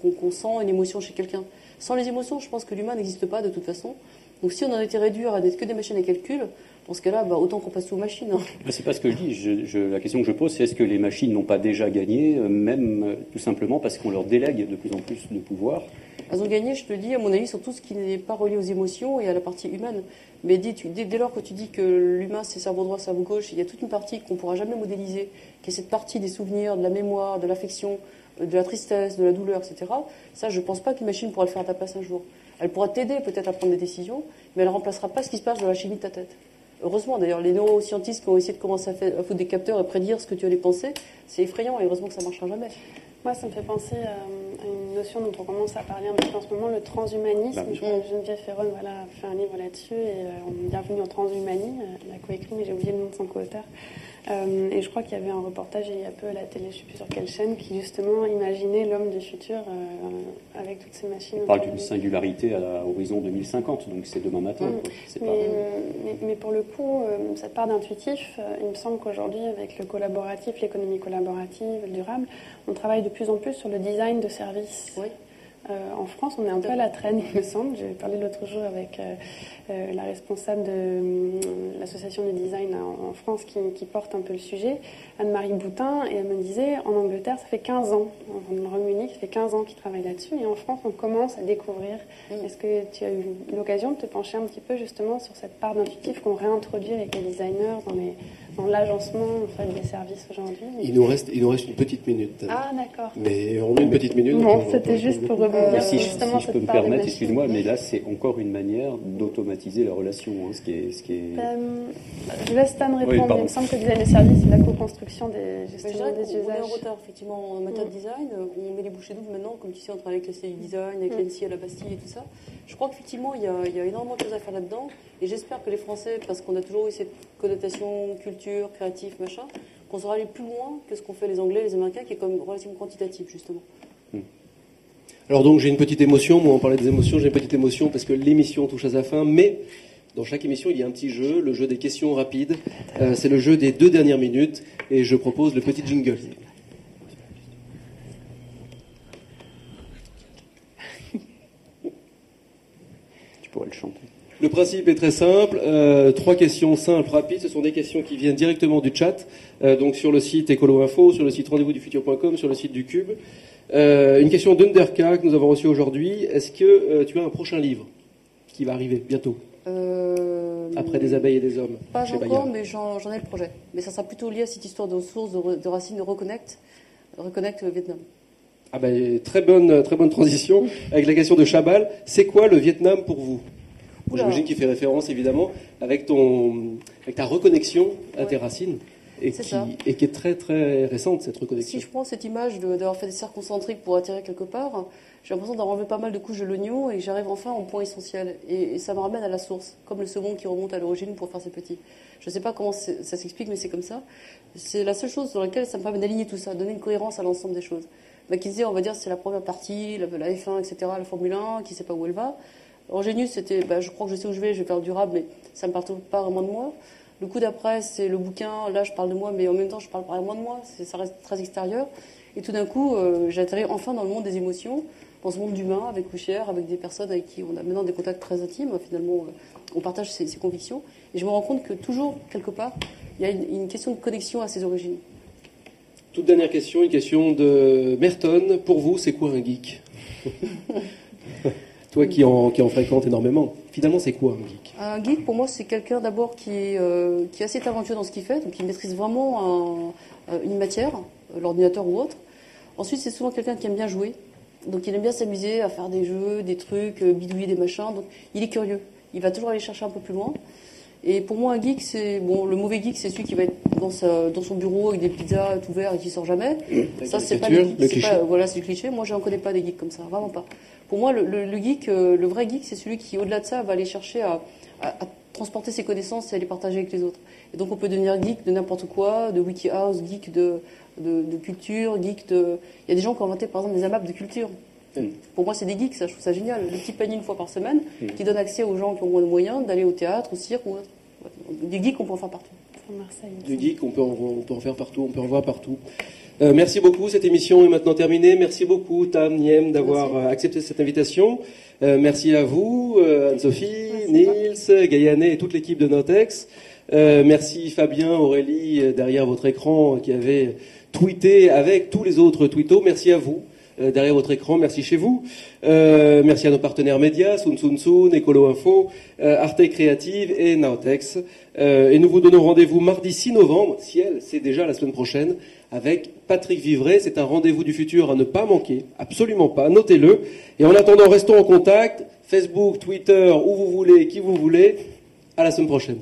ou qu'on sent une émotion chez quelqu'un. Sans les émotions, je pense que l'humain n'existe pas de toute façon. Donc si on en était réduire à n'être que des machines à calcul, dans ce cas-là, bah, autant qu'on passe aux machines. Hein. C'est pas ce que je dis. Je, la question que je pose, c'est est-ce que les machines n'ont pas déjà gagné, euh, même euh, tout simplement parce qu'on leur délègue de plus en plus de pouvoir? Elles ont gagné, je te le dis, à mon avis, sur tout ce qui n'est pas relié aux émotions et à la partie humaine. Mais dès, dès, lors que tu dis que l'humain, c'est cerveau droit, cerveau gauche, il y a toute une partie qu'on ne pourra jamais modéliser, qui est cette partie des souvenirs, de la mémoire, de l'affection, de la tristesse, de la douleur, etc. Ça, je ne pense pas qu'une machine pourra le faire à ta place un jour. Elle pourra t'aider peut-être à prendre des décisions, mais elle ne remplacera pas ce qui se passe dans la chimie de ta tête. Heureusement, d'ailleurs, les neuroscientistes qui ont essayé de commencer à, faire, à foutre des capteurs et prédire ce que tu allais penser, c'est effrayant et heureusement que ça ne marchera jamais. Moi, ça me fait penser à, une notion dont on commence à parler un peu en ce moment, le transhumanisme. Bah Je crois que Geneviève Ferron voilà, a fait un livre là-dessus et euh, on est bienvenue en transhumanie. Elle a coécrit, mais j'ai oublié le nom de son co-auteur. Euh, et je crois qu'il y avait un reportage il y a peu à la télé, je ne sais plus sur quelle chaîne, qui justement imaginait l'homme du futur euh, avec toutes ces machines. On parle d'une singularité à l'horizon 2050, donc c'est demain matin. Mm. Mais, mais, pour le coup, euh, cette part d'intuitif, il me semble qu'aujourd'hui, avec le collaboratif, l'économie collaborative, le durable, on travaille de plus en plus sur le design de services. Oui. En France, on est un peu à la traîne, il me semble. J'ai parlé l'autre jour avec euh, la responsable de euh, l'association du design en, France qui, porte un peu le sujet, Anne-Marie Boutin, et elle me disait en Angleterre, ça fait 15 ans, en Royaume-Uni, ça fait 15 ans qu'ils travaillent là-dessus, et en France, on commence à découvrir. Est-ce que tu as eu l'occasion de te pencher un petit peu justement sur cette part d'intuitif qu'on réintroduit avec les designers dans les dans l'agencement en fait, des services aujourd'hui. Il nous reste, il nous reste une petite minute. Ah d'accord. Mais on met une petite minute. Non, c'était juste pour rebondir si, justement si je peux me permettre, excuse-moi, mais là c'est encore une manière d'automatiser la relation, hein, ce qui est, ce qui est. Euh, je laisse Stan répondre. il me semble que design de service, c'est la co-construction des, justement, des usages. On est en retard effectivement en matière de design. On met les bouchées doubles maintenant, comme tu sais, on travaille avec le design, avec mm. l'NC à la Bastille et tout ça. Je crois qu'effectivement il y, a, il y a énormément de choses à faire là-dedans, et j'espère que les Français, parce qu'on a toujours eu cette connotation culture créatif, machin, qu'on sera aller plus loin que ce qu'ont fait les Anglais et les Américains, qui est comme relativement quantitatif, justement. Hmm. Alors donc j'ai une petite émotion, moi on parlait des émotions, j'ai une petite émotion parce que l'émission touche à sa fin, mais dans chaque émission il y a un petit jeu, le jeu des questions rapides, euh, c'est le jeu des deux dernières minutes, et je propose le petit jingle. tu pourrais le chanter. Le principe est très simple. Euh, trois questions simples, rapides. Ce sont des questions qui viennent directement du chat. Euh, donc sur le site Écolo Info, sur le site rendez-vous du futur.com, sur le site du Cube. Euh, une question d'Underka que nous avons reçue aujourd'hui. Est-ce que tu as un prochain livre qui va arriver bientôt Après des abeilles et des hommes. Pas encore, mais j'en ai le projet. Mais ça sera plutôt lié à cette histoire de sources, de, racines, de Reconnect, Reconnect Vietnam. Ah ben, très bonne, très bonne transition avec la question de Chabal. C'est quoi le Vietnam pour vous? J'imagine qu'il fait référence évidemment avec, ton, avec ta reconnexion à tes racines. Et qui, et qui, est très très récente cette reconnexion. Si je prends cette image d'avoir fait des cercles concentriques pour atterrir quelque part, j'ai l'impression d'avoir enlevé pas mal de couches de l'oignon et j'arrive enfin au point essentiel. Et, ça me ramène à la source, comme le second qui remonte à l'origine pour faire ses petits. Je ne sais pas comment ça s'explique, mais c'est comme ça. C'est la seule chose sur laquelle ça me permet d'aligner tout ça, donner une cohérence à l'ensemble des choses. McKinsey, on va dire, c'est la première partie, la, la F1, etc., la Formule 1, qui ne sait pas où elle va. Genius, c'était, bah, je crois que je sais où je vais, je vais faire durable, mais ça ne parle pas vraiment de moi. Le coup d'après, c'est le bouquin, là je parle de moi, mais en même temps je parle pas vraiment de moi, ça reste très extérieur. Et tout d'un coup, euh, j'ai atterri enfin dans le monde des émotions, dans ce monde humain, avec Couchière, avec des personnes avec qui on a maintenant des contacts très intimes, finalement, euh, on partage ses, convictions. Et je me rends compte que toujours, quelque part, il y a une, une question de connexion à ses origines. Toute dernière question, une question de Merton. Pour vous, c'est quoi un geek? [laughs] Toi qui en, qui en fréquentes énormément, finalement, c'est quoi un geek? Un geek, pour moi, c'est quelqu'un d'abord qui, est, euh, qui est assez talentueux dans ce qu'il fait, donc qui maîtrise vraiment euh, une matière, euh, l'ordinateur ou autre. Ensuite, c'est souvent quelqu'un qui aime bien jouer, donc il aime bien s'amuser à faire des jeux, des trucs, bidouiller des machins, donc il est curieux. Il va toujours aller chercher un peu plus loin. Et pour moi, un geek, c'est bon. Le mauvais geek, c'est celui qui va être dans, sa, dans son bureau avec des pizzas tout ouverts et qui sort jamais. Ça, c'est pas, le pas, Voilà, c'est le cliché. Moi, je n'en connais pas des geeks comme ça, vraiment pas. Pour moi, le, geek, euh, le vrai geek, c'est celui qui, au-delà de ça, va aller chercher à, transporter ses connaissances et à les partager avec les autres. Et donc, on peut devenir geek de n'importe quoi, de WikiHouse, geek de, de, culture, geek de. Il y a des gens qui ont inventé, par exemple, des AMAP de culture. Pour moi, c'est des geeks, ça, je trouve ça génial. Le petit panier une fois par semaine qui donne accès aux gens qui ont moins de moyens d'aller au théâtre, au cirque ou autre. Des geeks, on peut en faire partout. Du geek, on peut, en, on peut en faire partout, on peut en voir partout. Euh, merci beaucoup, cette émission est maintenant terminée. Merci beaucoup, Tam, Niem, d'avoir euh, accepté cette invitation. Euh, merci à vous, euh, Anne-Sophie, Nils, Gaïané et toute l'équipe de Notex. Euh, merci Fabien, Aurélie, derrière votre écran, qui avait tweeté avec tous les autres tweetos. Merci à vous. Derrière votre écran, merci chez vous. merci à nos partenaires médias, Sun Sun Sun, Ecolo Info, Arte Créative et Naotex. et nous vous donnons rendez-vous mardi 6 novembre, ciel, c'est déjà la semaine prochaine, avec Patrick Vivray. C'est un rendez-vous du futur à ne pas manquer, absolument pas, notez-le. Et en attendant, restons en contact, Facebook, Twitter, où vous voulez, qui vous voulez. À la semaine prochaine.